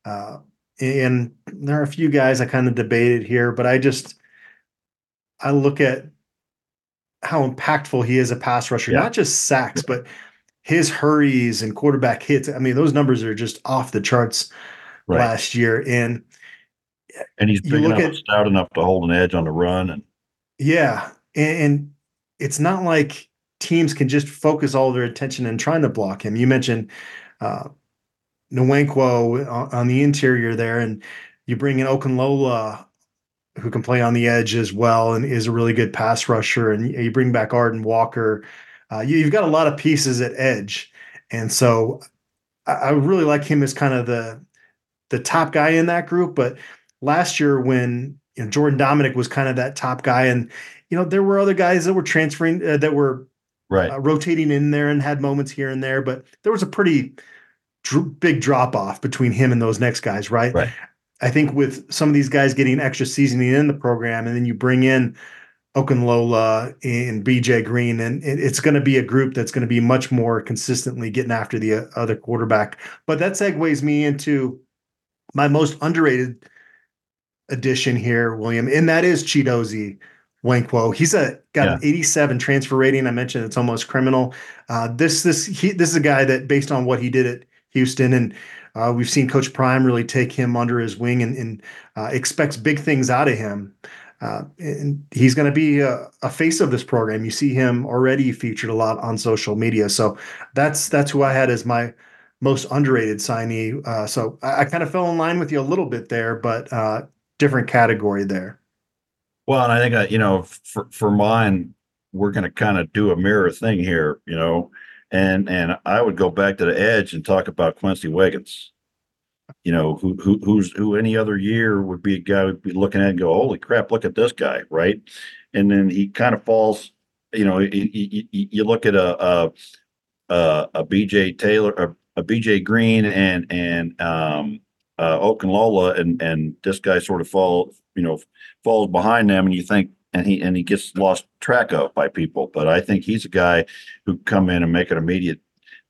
Uh, and there are a few guys I kind of debated here, but I just I look at how impactful he is a pass rusher, Yeah. not just sacks, but his hurries and quarterback hits. I mean, those numbers are just off the charts last year. And and he's big enough at- stout enough to hold an edge on the run and Yeah, and, and it's not like teams can just focus all their attention and trying to block him. You mentioned uh, Nwankwo on, on the interior there, and you bring in Okunlola, who can play on the edge as well and is a really good pass rusher, and you, bring back Arden Walker. Uh, you, you've got a lot of pieces at edge, and so I, I really like him as kind of the the top guy in that group. But last year, when you know, Jordan Domineck was kind of that top guy, and you know there were other guys that were transferring uh, that were right uh, rotating in there and had moments here and there, but there was a pretty dr- big drop off between him and those next guys, right? Right. I think with some of these guys getting extra seasoning in the program, and then you bring in Okunlola and BJ Green, and it's going to be a group that's going to be much more consistently getting after the uh, other quarterback. But that segues me into my most underrated addition here, William, and that is Chidozie Nwankwo. He's a got an 87 transfer rating. I mentioned it's almost criminal. Uh, this this he this is a guy that based on what he did at Houston and uh, we've seen Coach Prime really take him under his wing and, and uh, expects big things out of him. Uh, and he's going to be a, a face of this program. You see him already featured a lot on social media. So that's that's who I had as my most underrated signee. Uh, so I, I kind of fell in line with you a little bit there, but uh, different category there. Well, and I think uh, you know, for for mine, we're going to kind of do a mirror thing here, you know, and and I would go back to the edge and talk about Quincy Wiggins. You know, who who who's who any other year would be a guy would be looking at and go, holy crap, look at this guy, right? And then he kind of falls. You know, you, you, you look at a a a, a BJ Taylor, a, a BJ Green, and and um uh Okunlola, and Lola and this guy sort of fall, you know, falls behind them and you think and he and he gets lost track of by people. But i think he's a guy who come in and make an immediate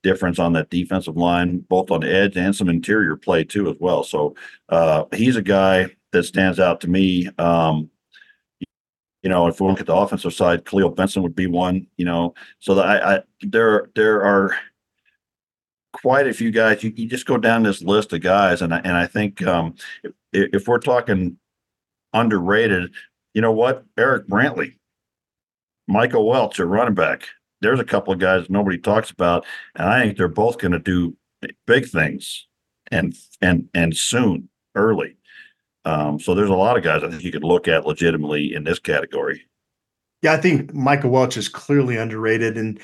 difference on that defensive line both on the edge and some interior play too as well. So uh he's a guy that stands out to me. Um you know if we look at the offensive side khalil benson would be one you know. So i, I there there are quite a few guys. You, you just go down this list of guys, and I, and I think um, if, if we're talking underrated, you know what? Eric Brantley, Michael Welch, a running back. There's a couple of guys nobody talks about, and I think they're both going to do big things, and and and soon, early. Um, so there's a lot of guys I think you could look at legitimately in this category. Yeah, I think Michael Welch is clearly underrated, and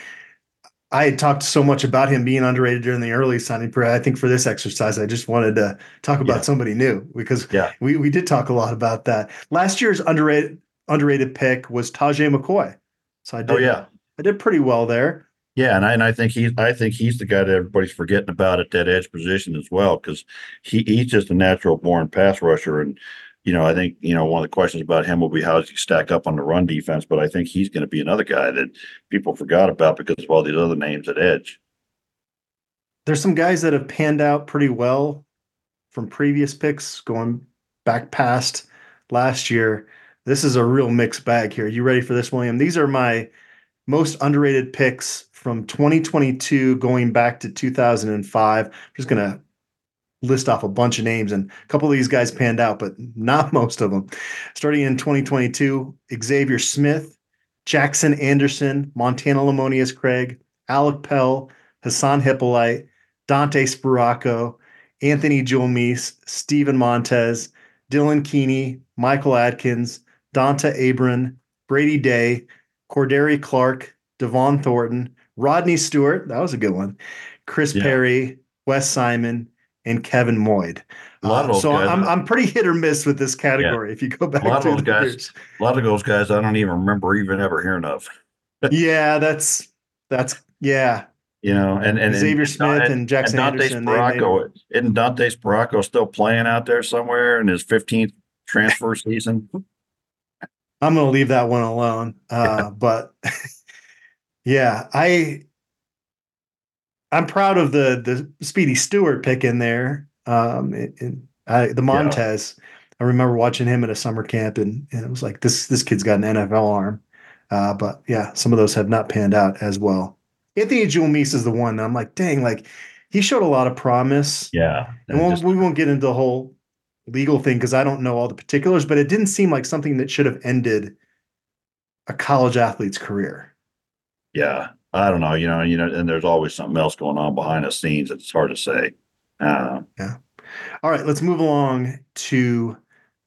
I had talked so much about him being underrated during the early signing period. I think for this exercise, I just wanted to talk about yeah. somebody new because yeah. we, we did talk a lot about that. Last year's underrated underrated pick was Taje McCoy. So I oh, did oh, yeah. I did pretty well there. Yeah, and I and I think he's I think he's the guy that everybody's forgetting about at that edge position as well, because he, he's just a natural born pass rusher. And you know, I think, you know, one of the questions about him will be how does he stack up on the run defense? But I think he's going to be another guy that people forgot about because of all these other names at edge. There's some guys that have panned out pretty well from previous picks going back past last year. This is a real mixed bag here. You ready for this, William? These are my most underrated picks from 2022 going back to 2005. I'm just going to list off a bunch of names, and a couple of these guys panned out, but not most of them. Starting in 2022, Xavier Smith, Jackson Anderson, Montana Lemonious Craig, Alec Pell, Hassan Hippolyte, Dante Sparaco, Anthony Julmisse, Stephen Montez, Dylan Keeney, Michael Adkins, Donta Abram, Brady Day, Cordary Clark, Devon Thornton, Rodney Stewart, that was a good one, Chris yeah. Perry, Wes Simon, and Kevin Moyd. Uh, so guys, I'm I'm pretty hit or miss with this category. Yeah. If you go back, a lot of those guys, years. a lot of those guys, I don't even remember even ever hearing of. yeah, that's that's yeah. You know, and and Xavier and, Smith and, and Jackson and Dante's Anderson. Isn't Dante Sparaco still playing out there somewhere in his 15th transfer season? I'm going to leave that one alone. Uh, but yeah, I I'm proud of the the Speedy Stewart pick in there. Um, in, I, the Montez, yeah. I remember watching him at a summer camp, and, and it was like this this kid's got an NFL arm. Uh, but yeah, some of those have not panned out as well. Anthony Julmisse is the one. I'm like, dang, like he showed a lot of promise. Yeah, and we'll, just, we won't get into the whole legal thing because I don't know all the particulars, but it didn't seem like something that should have ended a college athlete's career. Yeah, I don't know, you know, you know, and there's always something else going on behind the scenes. It's hard to say. Uh, yeah. All right, let's move along to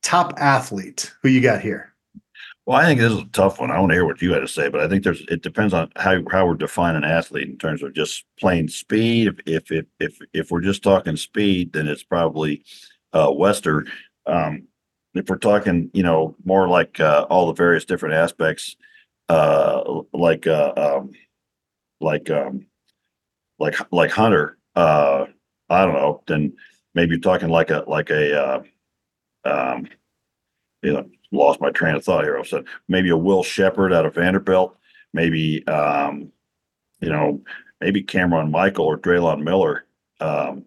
top athlete. Who you got here? Well, I think this is a tough one. I want to hear what you had to say, but I think there's it depends on how how we're defining athlete in terms of just plain speed. If if if if, if we're just talking speed, then it's probably uh, Wester. Um, if we're talking, you know, more like uh, all the various different aspects, uh, like uh, um, like um like like Hunter, uh I don't know, then maybe talking like a like a uh um you know, lost my train of thought here. I said maybe a Will Sheppard out of Vanderbilt, maybe um, you know, maybe Cameron Michael or Drelon Miller um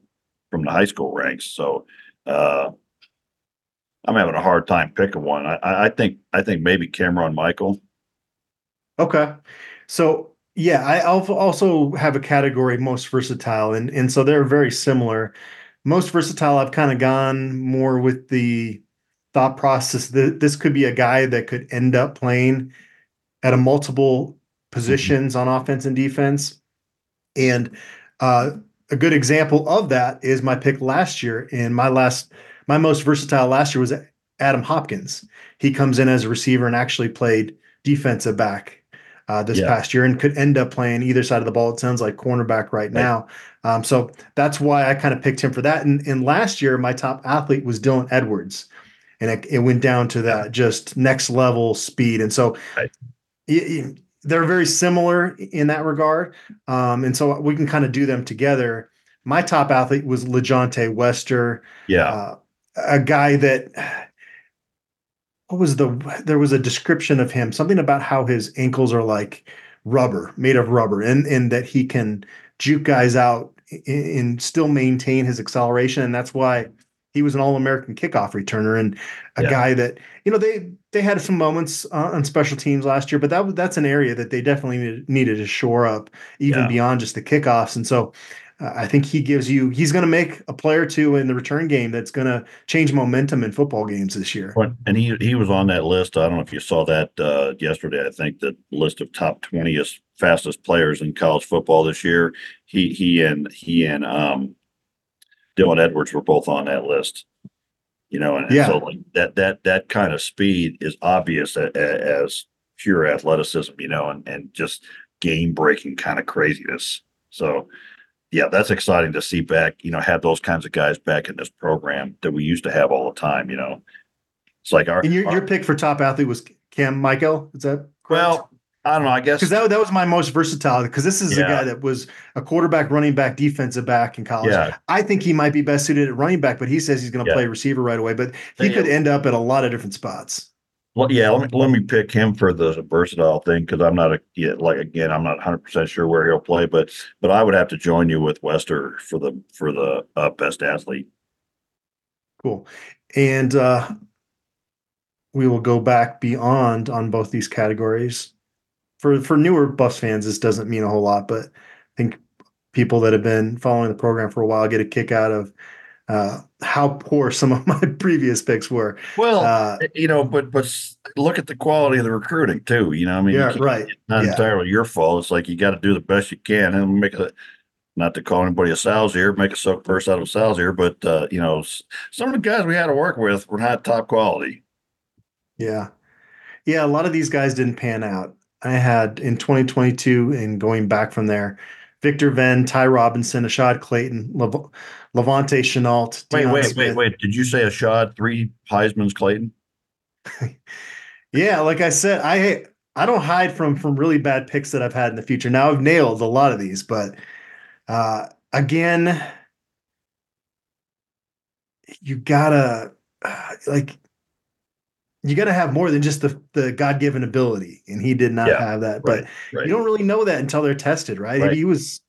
from the high school ranks. So uh I'm having a hard time picking one. I, I think I think maybe Cameron Michael. Okay. So yeah, I also have a category most versatile, and and so they're very similar. Most versatile, I've kind of gone more with the thought process that this could be a guy that could end up playing at a multiple mm-hmm. positions mm-hmm. on offense and defense. And uh, a good example of that is my pick last year. And my last, my most versatile last year was Adam Hopkins. He comes in as a receiver and actually played defensive back uh, this yeah. past year and could end up playing either side of the ball. It sounds like cornerback right, right. now. Um, so that's why I kind of picked him for that. And, and last year, my top athlete was Dylan Edwards. And it, it went down to that just next level speed. And so right. it, it, they're very similar in that regard. Um, and so we can kind of do them together. My top athlete was LaJohntay Wester. Yeah. Uh, a guy that what was the there was a description of him something about how his ankles are like rubber made of rubber and and that he can juke guys out and still maintain his acceleration and that's why he was an all-american kickoff returner and a yeah. guy that you know they they had some moments uh, on special teams last year but that that's an area that they definitely needed, needed to shore up even yeah. beyond just the kickoffs and so uh, I think he gives you he's going to make a play or two in the return game that's going to change momentum in football games this year. And he he was on that list. I don't know if you saw that uh, yesterday. I think the list of top twentieth fastest players in college football this year. He he and he and um, Dylan Edwards were both on that list. You know, and, and Yeah. so like that that that kind of speed is obvious a, a- as pure athleticism. You know, and and just game breaking kind of craziness. So. Yeah, that's exciting to see back, you know, have those kinds of guys back in this program that we used to have all the time, you know. It's like our, And your our- your pick for top athlete was Cam Michael. Is that correct? well, I don't know, I guess because that, that was my most versatile. Because this is a guy that was a quarterback, running back, defensive back in college. yeah, I think he might be best suited at running back, but he says he's going to Yeah. play receiver right away. But he Yeah. could end up at a lot of different spots. Well, yeah, let me let me pick him for the versatile thing because I'm not a yeah, like again, I'm not 100 percent sure where he'll play, but but I would have to join you with Wester for the for the uh, best athlete. Cool. And uh, we will go back beyond on both these categories. For for newer Buffs fans, this doesn't mean a whole lot, but I think people that have been following the program for a while get a kick out of uh, how poor some of my previous picks were. Well, Uh, you know, but but look at the quality of the recruiting too. You know, I mean, yeah, right. it's not Yeah. entirely your fault. It's like you got to do the best you can and make a. Not to call anybody a sow's ear, make a soak purse out of a sow's ear, but uh, you know, some of the guys we had to work with were not top quality. Yeah. Yeah, a lot of these guys didn't pan out. I had in 2022 and going back from there, Victor Venn, Ty Robinson, Ashaad Clayton, Lev- Levante Chenault. Wait, Deion wait, wait, Smith. wait. Did you say a shot three Heisman's Clayton? Yeah, like I said, I I don't hide from from really bad picks that I've had in the future. Now I've nailed a lot of these, but uh again, you gotta uh, like you gotta have more than just the the God given ability, and he did not Yeah, have that. But Right. you don't really know that until they're tested, right? Right. He was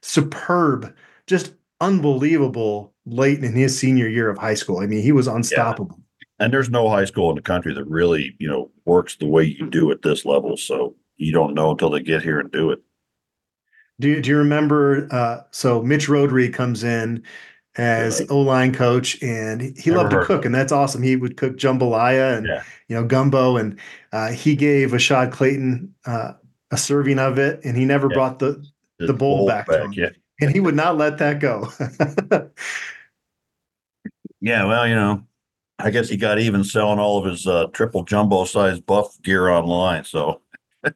superb, just unbelievable late in his senior year of high school. I mean, he was unstoppable. And there's no high school in the country that really, you know, works the way you do at this level. So you don't know until they get here and do it. Do you, do you remember? Uh, so Mitch Rodrigue comes in as Right. O line coach, and he- Never loved to cook, and that's awesome. He would cook jambalaya and Yeah. you know gumbo, and uh, he gave Ashaad Clayton uh, a serving of it, and he never Yeah. brought the The bowl back to him. Yeah. and he would not let that go. Yeah. Well, you know, I guess he got even selling all of his uh, triple jumbo size buff gear online. So All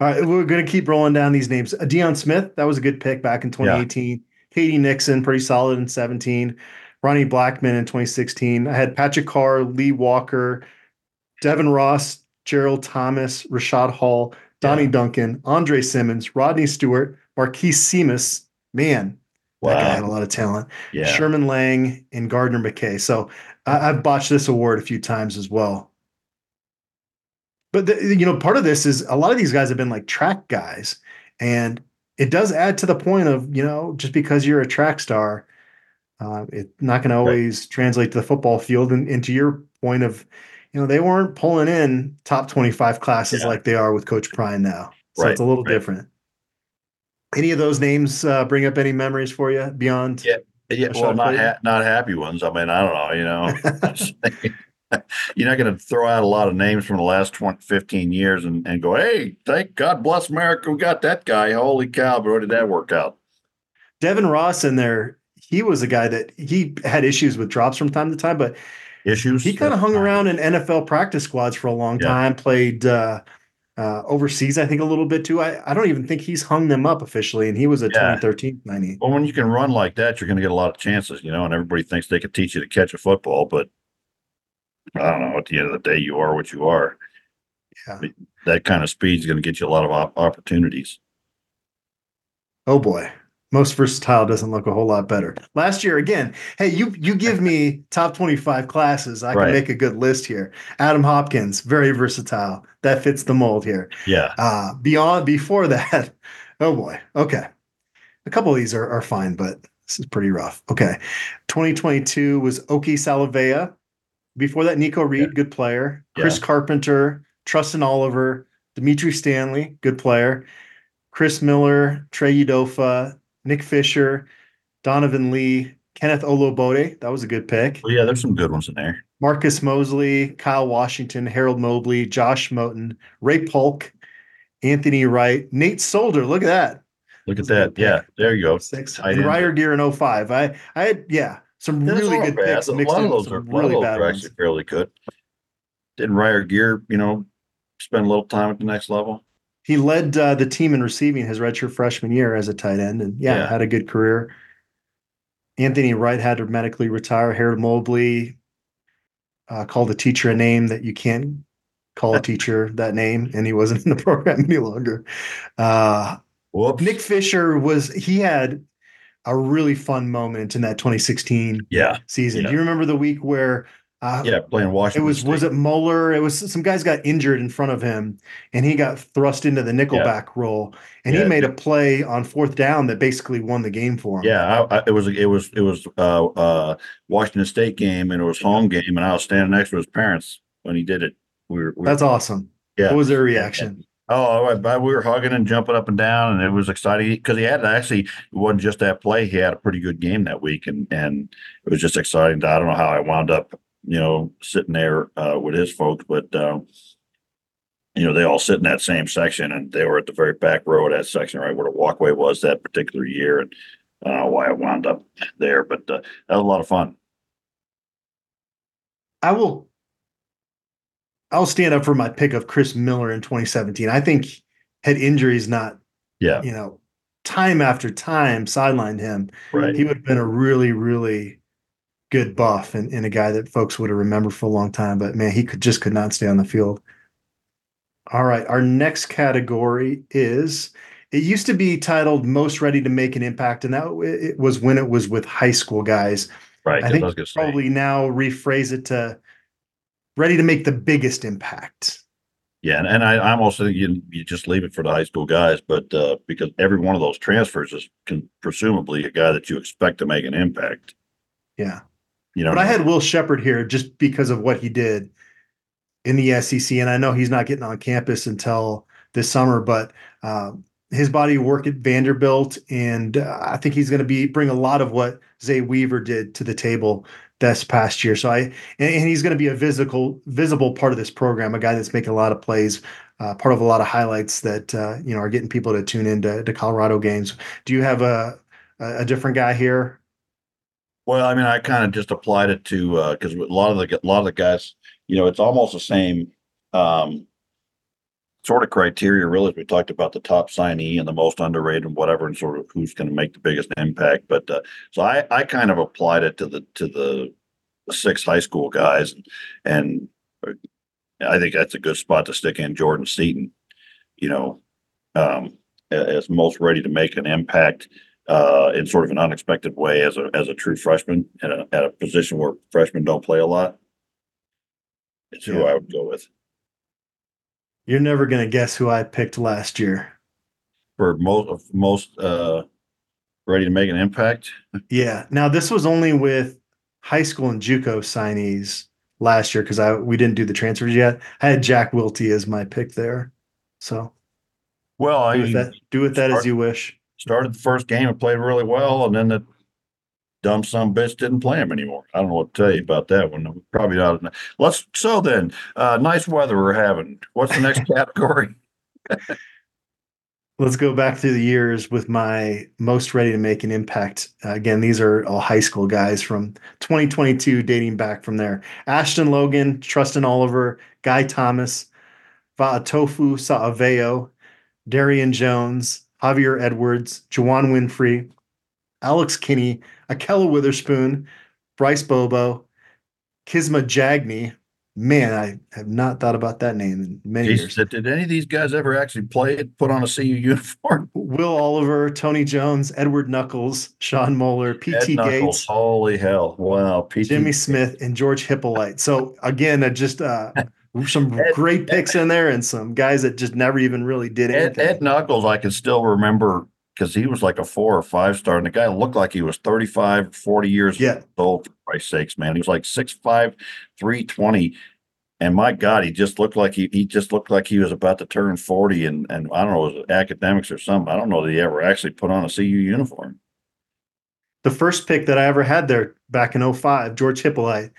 right, we're going to keep rolling down these names. Uh, Deion Smith, that was a good pick back in 2018. KD Nixon, pretty solid in 17. Ronnie Blackman in 2016. I had Patrick Carr, Lee Walker, Devin Ross, Gerald Thomas, Rashad Hall, Donnie Yeah. Duncan, Andre Simmons, Rodney Stewart, Marquise Seamus. Man, that guy had a lot of talent. Yeah. Sherman Lang and Gardner McKay. So I, I've botched this award a few times as well. But the, you know, part of this is a lot of these guys have been like track guys, and it does add to the point of you know just because you're a track star, uh, it's not going to always translate to the football field. And, and to your point of, you know, they weren't pulling in top 25 classes Yeah. like they are with Coach Prime now, so Right, it's a little right. different. Any of those names uh, bring up any memories for you beyond? Yeah. Yeah, well, not ha- not happy ones. I mean, I don't know. You know, you're not going to throw out a lot of names from the last 20, 15 years and, and go, "Hey, thank God bless America, we got that guy." Holy cow! But did that work out? Devin Ross in there, he was a guy that he had issues with drops from time to time, but Issues. he kind of hung around in NFL practice squads for a long Yeah. time, played uh, uh, overseas, I think, a little bit too. I, I don't even think he's hung them up officially, and he was a Yeah. 2013 90. Well, when you can run like that, you're going to get a lot of chances, you know. And everybody thinks they can teach you to catch a football, but I don't know. At the end of the day, you are what you are. Yeah. That kind of speed is going to get you a lot of op- opportunities. Oh boy. Most versatile doesn't look a whole lot better. Last year, again, hey, you you give me top 25 classes. I can Right. make a good list here. Adam Hopkins, very versatile. That fits the mold here. Yeah. Uh, beyond before that, oh boy. Okay. A couple of these are, are fine, but this is pretty rough. Okay. 2022 was Oki Salavea. Before that, Nico Reed, good player. Chris Carpenter, Trustin Oliver, Dimitri Stanley, good player. Chris Miller, Trey Udoffia, Nick Fisher, Donovan Lee, Kenneth Olugbode. That was a good pick. Well, yeah, there's some good ones in there. Marcus Mosley, Kyle Washington, Harold Mobley, Josh Moten, Ray Polk, Anthony Wright, Nate Solder. Look at that. Look at that. Yeah, there you go. Six. and Riar Geer in 05. I, I had, yeah, some really good bad. picks. A lot of those are, really bad are actually fairly good. Didn't Riar Geer, you know, spend a little time at the next level? He led uh, the team in receiving his redshirt freshman year as a tight end, and yeah, yeah. had a good career. Anthony Wright had to medically retire. Harold Mobley uh, called a teacher a name that you can't call a teacher that name, and he wasn't in the program any longer. Uh, Nick Fisher was he had a really fun moment in that 2016 yeah. season. Yeah. Do you remember the week where uh, yeah, playing Washington. It was State. was it Moeller? It was some guys got injured in front of him, and he got thrust into the nickelback yeah. role, and yeah. he made a play on fourth down that basically won the game for him. Yeah, I, I, it was it was it was uh, uh, Washington State game, and it was home game, and I was standing next to his parents when he did it. We were, we that's awesome. Yeah, what was their reaction? Oh, we were hugging and jumping up and down, and it was exciting because he had actually it wasn't just that play; he had a pretty good game that week, and and it was just exciting. I don't know how I wound up you know, sitting there uh, with his folks, but uh, you know, they all sit in that same section, and they were at the very back row of that section, right where the walkway was that particular year, and I don't know why I wound up there, but uh, that was a lot of fun. I will. I'll stand up for my pick of Chris Miller in 2017. I think had injuries not, yeah, you know, time after time sidelined him, right. he would have been a really, really good buff and, and a guy that folks would have remembered for a long time. But man, he could just could not stay on the field. All right, our next category is it used to be titled "Most Ready to Make an Impact," and that it was when it was with high school guys. Right. I think I probably say. now rephrase it to "Ready to Make the Biggest Impact." Yeah, and, and I, I'm also you, you just leave it for the high school guys, but uh, because every one of those transfers is can, presumably a guy that you expect to make an impact. Yeah. You know, but I had Will Sheppard here just because of what he did in the SEC, and I know he's not getting on campus until this summer, but um, his body work at Vanderbilt, and uh, I think he's going to be bring a lot of what Zay Weaver did to the table this past year. So I and, and he's going to be a visible visible part of this program, a guy that's making a lot of plays, uh, part of a lot of highlights that uh, you know are getting people to tune into to Colorado games. Do you have a a different guy here? Well, I mean, I kind of just applied it to because uh, a lot of the a lot of the guys, you know, it's almost the same um, sort of criteria. Really, As we talked about the top signee and the most underrated and whatever, and sort of who's going to make the biggest impact. But uh, so I I kind of applied it to the to the, six high school guys, and, and uh, I think that's a good spot to stick in Jordan Seaton. You know, um, as most ready to make an impact uh, in sort of an unexpected way as a as a true freshman at a, at a position where freshmen don't play a lot. It's who I would go with You're never gonna guess who I picked last year. for most most uh, ready to make an impact. Yeah. Now this was only with high school and JUCO signees last year because I we didn't do the transfers yet. I had Jack Wilty as my pick there. So Well, I do with that do with that as you wish started the first game and played really well, and then the dumb some bitch didn't play him anymore. I don't know what to tell you about that one. Probably not. Let's so then. Uh, nice weather we're having. What's the next category? Let's go back through the years with my most ready to make an impact. Uh, again, these are all high school guys from 2022, dating back from there. Ashton Logan, Trustin Oliver, Guy Thomas, Vaatofu Sa'aveo, Darian Jones, Javier Edwards, Juwann Winfree, Alex Kinney, Ahkello Witherspoon, Bryce Bobo, Kisma Jagny. Man, I have not thought about that name in many Jeez, years. Did any of these guys ever actually play it, put on a CU uniform? Will Oliver, Tony Jones, Edward Knuckles, Sean Moeller, PT Gates. Holy hell. Wow. PT Jimmy Smith, and George Hippolyte. So again, I just uh some Ed, great picks Ed, in there and some guys that just never even really did anything. Ed, Ed Knuckles, I can still remember because he was like a four or five star, and the guy looked like he was 35, 40 years yeah. old, for Christ's sakes, man. He was like 6'5, 320. and my God, he just looked like he, he just looked like he was about to turn 40 and, and I don't know, it was academics or something. I don't know that he ever actually put on a CU uniform. The first pick that I ever had there back in 05, George Hippolyte,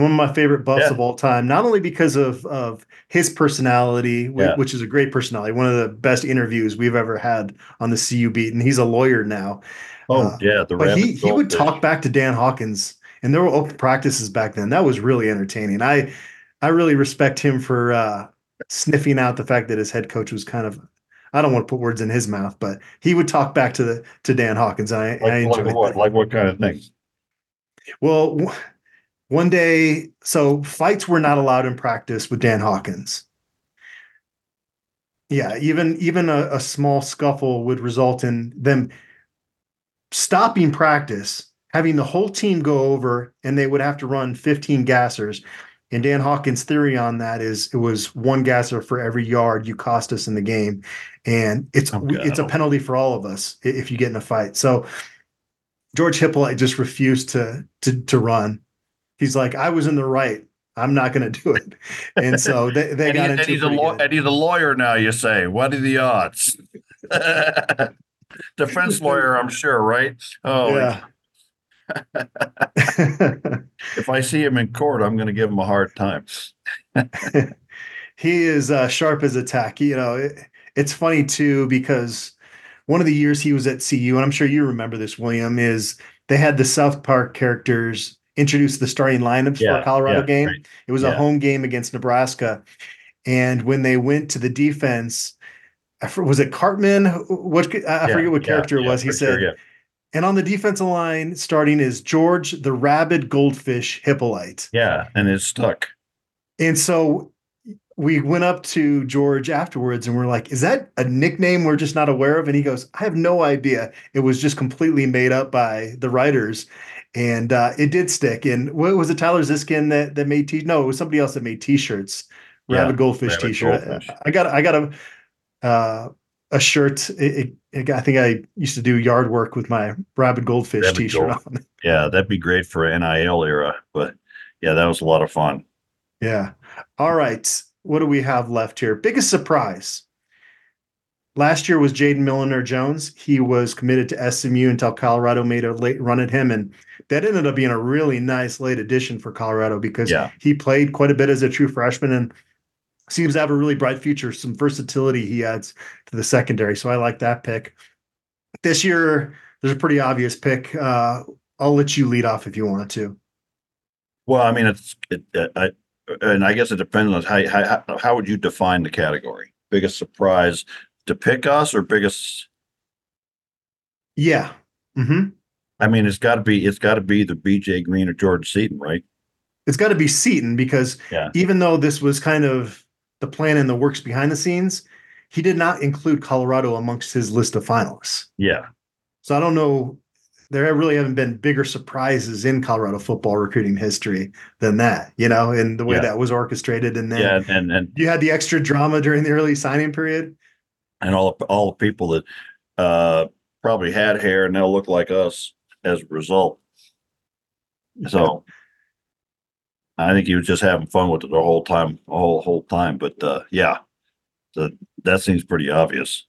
one of my favorite buffs Yeah. of all time, not only because of, of his personality, Yeah. which is a great personality, one of the best interviews we've ever had on the CU beat, and he's a lawyer now. Oh, Uh, yeah. The But he, he would goldfish. talk back to Dan Hawkins, and there were open practices back then. That was really entertaining. I I really respect him for uh, sniffing out the fact that his head coach was kind of. I don't want to put words in his mouth, but he would talk back to the to Dan Hawkins. And I, I Like, enjoyed like what? that. Like what kind of things? Well, one day, so fights were not allowed in practice with Dan Hawkins. Yeah, even even a, a small scuffle would result in them stopping practice, having the whole team go over, and they would have to run 15 gassers. And Dan Hawkins' theory on that is it was one gasser for every yard you cost us in the game, and it's Oh, it's a penalty for all of us if you get in a fight. So George Hippolyte just refused to to to run. He's like, I was in the right. I'm not going to do it. And so they, they And, got he- into and he's a law- and he's a lawyer now, you say. What are the odds? Defense lawyer, I'm sure, right? Oh, yeah. if I see him in court, I'm going to give him a hard time. he is uh, sharp as a tack. You know, it, it's funny too because one of the years he was at CU, and I'm sure you remember this, William, is they had the South Park characters introduce the starting lineups for a Colorado yeah, game. right. It was a home game against Nebraska, and when they went to the defense, was it Cartman? What I Yeah, forget what yeah, character it yeah, was. He said, sure, yeah. and on the defensive line, starting is George the Rabid Goldfish Hippolyte. Yeah, and it's stuck. And so we went up to George afterwards and we're like, is that a nickname we're just not aware of? And he goes, I have no idea. It was just completely made up by the writers. And uh, it did stick. And what was it, Tyler Ziskin that, that made t no, it was somebody else that made t-shirts. Yeah, Rabid Goldfish Rabid t-shirt. Goldfish. I got I got a uh, a shirt. It, it, it- I think I used to do yard work with my Rabid Goldfish Rabid t-shirt Gold- on. Yeah, that'd be great for an NIL era. But yeah, that was a lot of fun. Yeah. All right. What do we have left here? Biggest surprise. Last year was Jaden Milliner Jones. He was committed to SMU until Colorado made a late run at him. And that ended up being a really nice late addition for Colorado because Yeah. he played quite a bit as a true freshman and seems to have a really bright future, some versatility he adds to the secondary. So I like that pick. This year, there's a pretty obvious pick. Uh, I'll let you lead off if you want to. Well, I mean, it's it, uh, I, and I guess it depends on how, how how- would you define the category? Biggest surprise to pick us or biggest? Yeah. hmm I mean, it's got to be it's got to be the BJ Green or George Seaton, right? it's got to be Seaton because Yeah. even though this was kind of the plan and the works behind the scenes, he did not include Colorado amongst his list of finalists. Yeah, So I don't know. There really haven't been bigger surprises in Colorado football recruiting history than that, you know, and the way Yeah. that was orchestrated. And then yeah, and and you had the extra drama during the early signing period. and all the, all the people that uh probably had hair and they'll look like us as a result. So I think he was just having fun with it the whole time, the whole whole time. But uh yeah, the, that seems pretty obvious.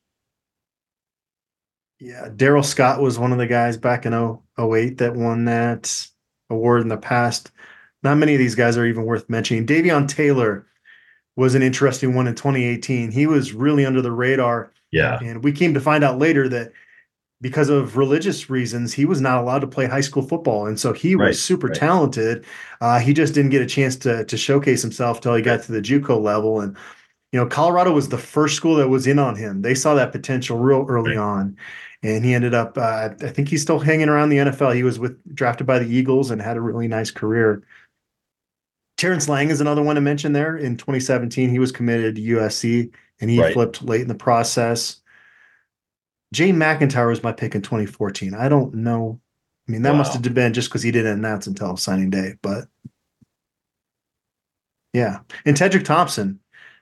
Yeah, Darrell Scott was one of the guys back in 0- 08 that won that award in the past. Not many of these guys are even worth mentioning. Davion Taylor was an interesting one in 2018. He was really under the radar, Yeah, and we came to find out later that because of religious reasons, he was not allowed to play high school football, and so he Right, was super right. talented. Uh, he just didn't get a chance to to showcase himself till he got to the JUCO level, and you know, Colorado was the first school that was in on him. They saw that potential real early Right. on, and he ended up. Uh, I think he's still hanging around the NFL. He was with drafted by the Eagles and had a really nice career. Terrance Lang is another one to mention there. In 2017, he was committed to USC, and he flipped late in the process. Jay MacIntyre was my pick in 2014. I don't know. I mean, that must have been just because he didn't announce until signing day, but yeah. And Tedrick Thompson,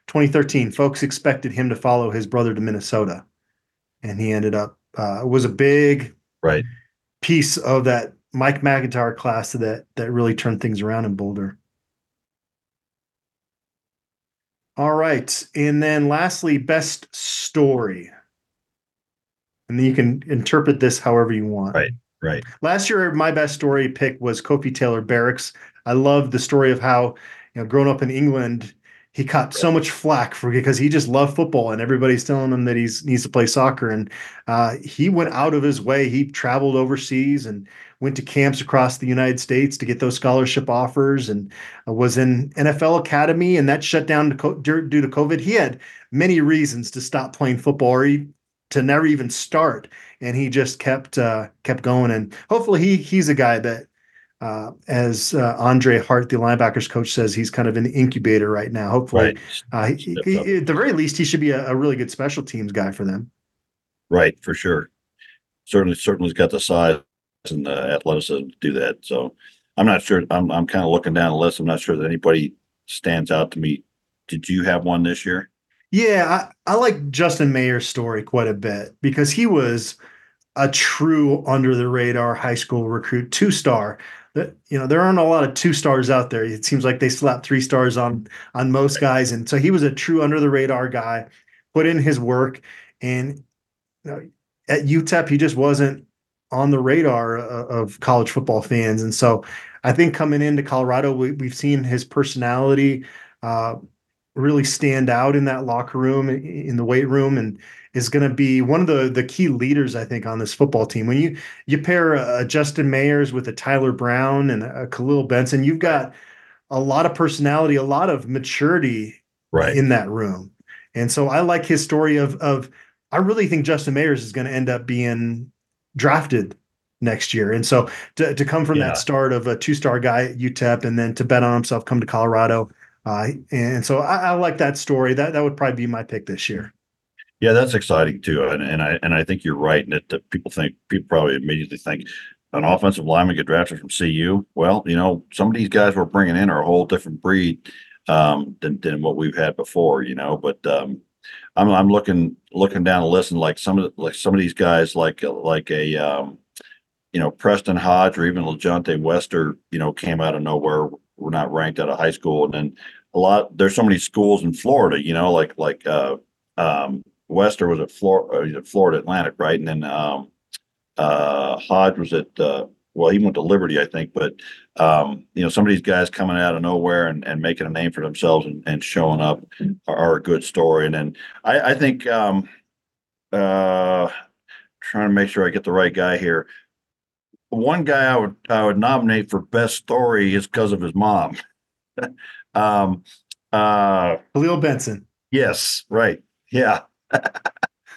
2013, folks expected him to follow his brother to Minnesota, and he ended up uh, was a big right. piece of that Mike MacIntyre class that that really turned things around in Boulder. All right. And then lastly, best story. And then you can interpret this however you want. Right. Right. Last year, my best story pick was Kofi Taylor Barrocks. I love the story of how, you know, growing up in England, he caught so much flack for because he just loved football and everybody's telling him that he needs to play soccer. And uh, he went out of his way. He traveled overseas and went to camps across the United States to get those scholarship offers and uh, was in NFL academy and that shut down to due to COVID. He had many reasons to stop playing football or he, to never even start and he just kept uh, kept going. And hopefully, he he's a guy that, uh, as uh, Andre Hart, the linebackers coach, says, he's kind of an incubator right now. Hopefully, right. Uh, he, he, at the very least, he should be a, a, really good special teams guy for them. Right, for sure. Certainly, certainly's got the size and the athleticism to do that. So, I'm not sure. I'm I'm kind of looking down the list. I'm not sure that anybody stands out to me. Did you have one this year? Yeah, I, I like Justin Mayer's story quite a bit because he was a true under the radar high school recruit, two star. You know there aren't a lot of two stars out there. It seems like they slap three stars on on most guys, and so he was a true under the radar guy. Put in his work, and you know, at UTEP he just wasn't on the radar of college football fans, and so I think coming into Colorado, we, have seen his personality. Uh, really stand out in that locker room in the weight room and is going to be one of the the key leaders I think on this football team. When you you pair a, Justin Mayers with a Tyler Brown and a Khalil Benson, you've got a lot of personality, a lot of maturity right. in that room. And so I like his story of of I really think Justin Mayers is going to end up being drafted next year. And so to, to come from yeah. that start of a two-star guy at UTEP and then to bet on himself, come to Colorado, uh, and so I, I, like that story. That that would probably be my pick this year. Yeah, that's exciting too, and, and I and I think you're right. And that, that people think people probably immediately think an offensive lineman get drafted from CU. Well, you know, some of these guys we're bringing in are a whole different breed um, than than what we've had before. You know, but um, I'm I'm looking looking down the list and like some of the, like some of these guys like like a um, you know Preston Hodge or even LaJohntay Wester, you know, came out of nowhere. We're not ranked out of high school, and then a lot. There's so many schools in Florida, you know, like like uh, um, Wester was at Florida, uh, Florida Atlantic, right? And then um, uh, Hodge was at uh, well, he went to Liberty, I think, but um, you know, some of these guys coming out of nowhere and, and making a name for themselves and, and showing up are, are, a good story. And then I, I think um, uh, trying to make sure I get the right guy here. One guy I would I would nominate for best story is because of his mom. Um, uh, Khalil Benson. Yes, right. Yeah.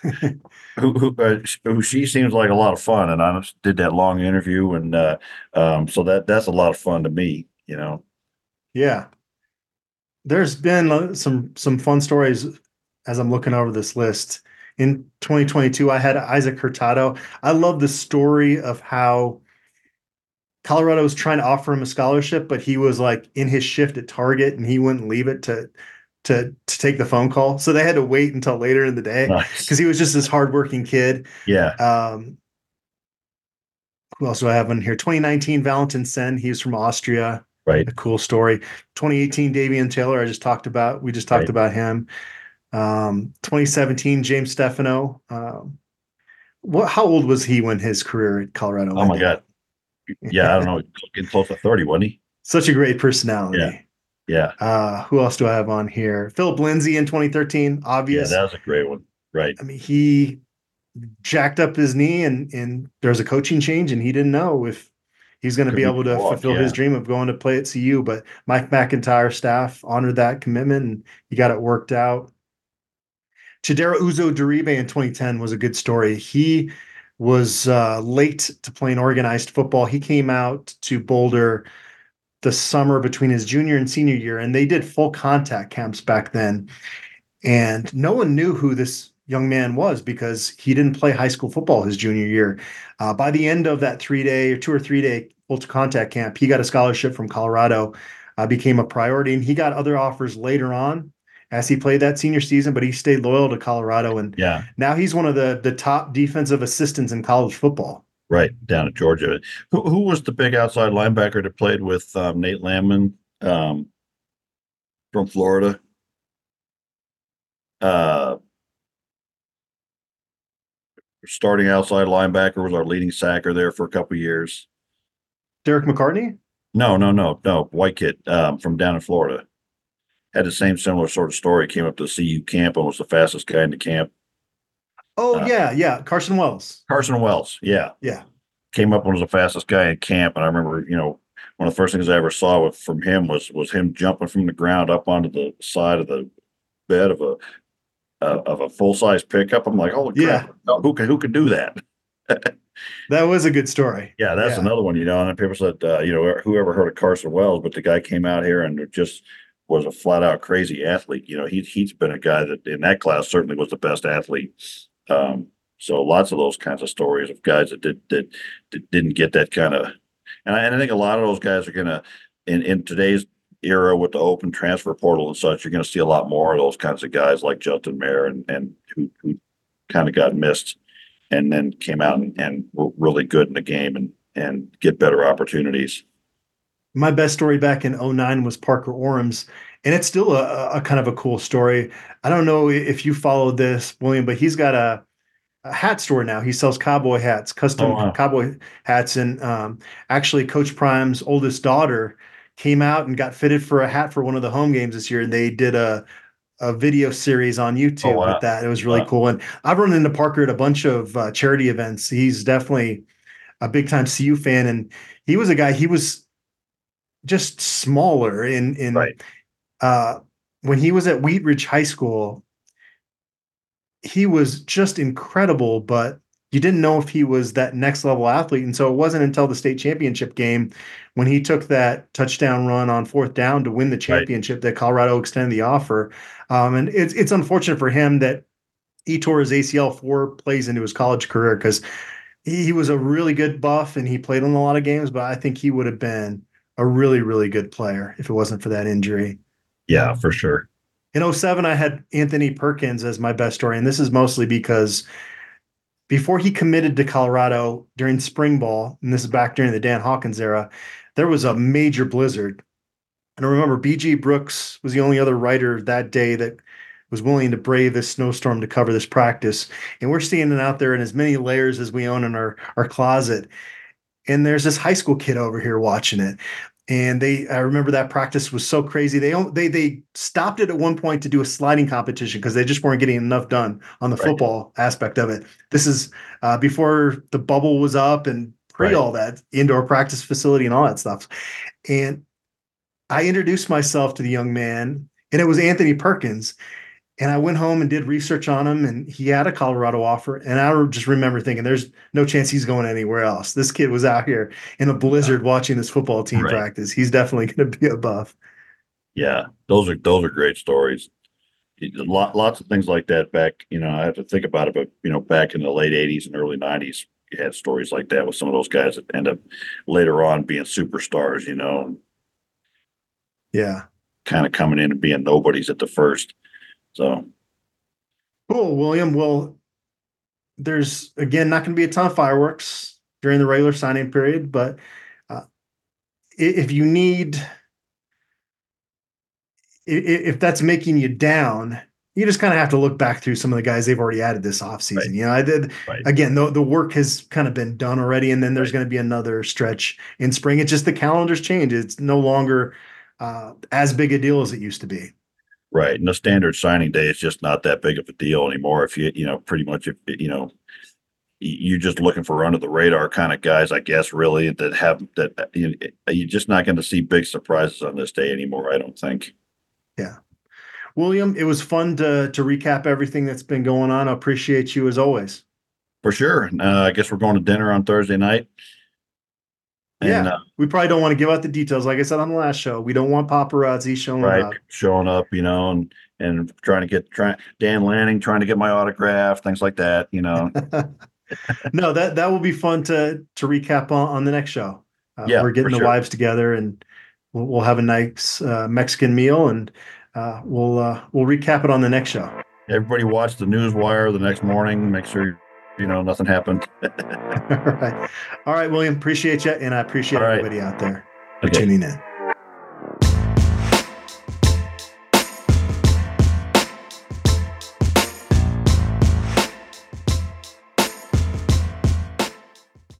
who, who, uh, who she seems like a lot of fun, and I did that long interview, and uh, um, so that that's a lot of fun to me, you know. Yeah, there's been some some fun stories as I'm looking over this list. In 2022, I had Isaac Hurtado. I love the story of how Colorado was trying to offer him a scholarship, but he was like in his shift at Target and he wouldn't leave it to to to take the phone call. So they had to wait until later in the day because nice. he was just this hardworking kid. Yeah. Um, who else do I have in here? 2019 Valentin Senn. He's from Austria. Right. A cool story. 2018 Davion Taylor. I just talked about. We just talked right. about him. Um, 2017 James Stefanou. Um, what? How old was he when his career at Colorado? Oh my god, yeah, I don't know, getting close to 30, wasn't he? Such a great personality. Yeah. Yeah. Uh, who else do I have on here? Phillip Lindsay in 2013, obvious. Yeah, that was a great one. Right. I mean, he jacked up his knee and and there's a coaching change and he didn't know if he's going to be able to walk, fulfill yeah. his dream of going to play at CU. But Mike MacIntyre staff honored that commitment and he got it worked out. Chidera Uzo Diribe in 2010 was a good story. He was uh, late to playing organized football. He came out to Boulder the summer between his junior and senior year, and they did full contact camps back then. And no one knew who this young man was because he didn't play high school football his junior year. Uh, by the end of that three day or two or three day full contact camp, he got a scholarship from Colorado, uh, became a priority, and he got other offers later on as he played that senior season, but he stayed loyal to Colorado. And yeah, now he's one of the the top defensive assistants in college football. Right down at Georgia. Who, who was the big outside linebacker that played with um, Nate Landman um, from Florida? uh, starting outside linebacker was our leading sacker there for a couple years. Derek McCartney? No, no, no, no. White kid um, from down in Florida had the same similar sort of story. Came up to CU camp and was the fastest guy in the camp. Oh Uh, yeah, yeah. Carson Wells. Carson Wells, yeah, Yeah. came up and was the fastest guy in camp. And I remember, you know, one of the first things I ever saw with, from him was was him jumping from the ground up onto the side of the bed of a uh, of a full size pickup. I'm like, oh yeah, Who can who can do that? That was a good story. Yeah, that's Yeah. another one, you know. And people said, uh, you know, whoever heard of Carson Wells, but the guy came out here and just was a flat out crazy athlete. You know, he he's been a guy that in that class certainly was the best athlete. Um, so lots of those kinds of stories of guys that did that, that didn't get that kind of, and I, and I think a lot of those guys are gonna in in today's era with the open transfer portal and such, you're gonna see a lot more of those kinds of guys like Justin Mayer and and who who kind of got missed and then came out and, and were really good in the game and and get better opportunities. My best story back in 09 was Parker Orms, and it's still a, a kind of a cool story. I don't know if you followed this, William, but he's got a, a hat store now. He sells cowboy hats, custom Oh, wow. cowboy hats, and um, actually, Coach Prime's oldest daughter came out and got fitted for a hat for one of the home games this year, and they did a a video series on YouTube Oh, wow. with that. It was really Wow. cool, and I've run into Parker at a bunch of uh, charity events. He's definitely a big time CU fan, and he was a guy. He was just smaller in in Right. uh, when he was at Wheat Ridge High School. He was just incredible, but you didn't know if he was that next level athlete. And so it wasn't until the state championship game when he took that touchdown run on fourth down to win the championship that Colorado extended the offer. Um, and it's it's unfortunate for him that he tore his ACL four plays into his college career because he, he was a really good buff and he played in a lot of games, but I think he would have been a really, really good player if it wasn't for that injury. Yeah, um, for sure. In 07, I had Anthony Perkins as my best story, and this is mostly because before he committed to Colorado during spring ball, and this is back during the Dan Hawkins era, there was a major blizzard. And I remember BG Brooks was the only other writer that day that was willing to brave this snowstorm to cover this practice. And we're standing out there in as many layers as we own in our, our closet. And there's this high school kid over here watching it. And they, I remember that practice was so crazy. They they they stopped it at one point to do a sliding competition because they just weren't getting enough done on the Right. football aspect of it. This is uh, before the bubble was up and pre Right. all that indoor practice facility and all that stuff. And I introduced myself to the young man, and it was Anthony Perkins. And I went home and did research on him, and he had a Colorado offer. And I just remember thinking, there's no chance he's going anywhere else. This kid was out here in a blizzard watching this football team Right. practice. He's definitely going to be a buff. Yeah, those are those are great stories. Lot, lots of things like that back. You know, I have to think about it, but you know, back in the late '80s and early '90s, you had stories like that with some of those guys that end up later on being superstars. You know, Yeah. kind of coming in and being nobodies at the first. So Cool, William. Well, there's again not going to be a ton of fireworks during the regular signing period, but uh, if you need, if that's making you down, you just kind of have to look back through some of the guys they've already added this offseason. Right. You know, I did Right. again. The the work has kind of been done already, and then there's Right. going to be another stretch in spring. It's just the calendars change. It's no longer uh, as big a deal as it used to be. Right. And the standard signing day is just not that big of a deal anymore. If you, you know, pretty much if, you know, you're just looking for under the radar kind of guys, I guess, really that have that uh, you you're just not going to see big surprises on this day anymore. I don't think. Yeah. William, it was fun to to recap everything that's been going on. I appreciate you as always. For sure. Uh, I guess we're going to dinner on Thursday night. And, Yeah. uh, We probably don't want to give out the details. Like I said on the last show, we don't want paparazzi showing right. up. Showing up, you know, and, and trying to get, trying, Dan Lanning trying to get my autograph, things like that, you know. no, that that will be fun to to recap on, on the next show. Uh, Yeah, we're getting the sure. wives together, and we'll, we'll have a nice uh, Mexican meal, and uh, we'll uh, we'll recap it on the next show. Everybody watch the news wire the next morning. Make sure, you know, nothing happened. All right, all right, William. Appreciate you, and I appreciate All right. everybody out there for tuning in.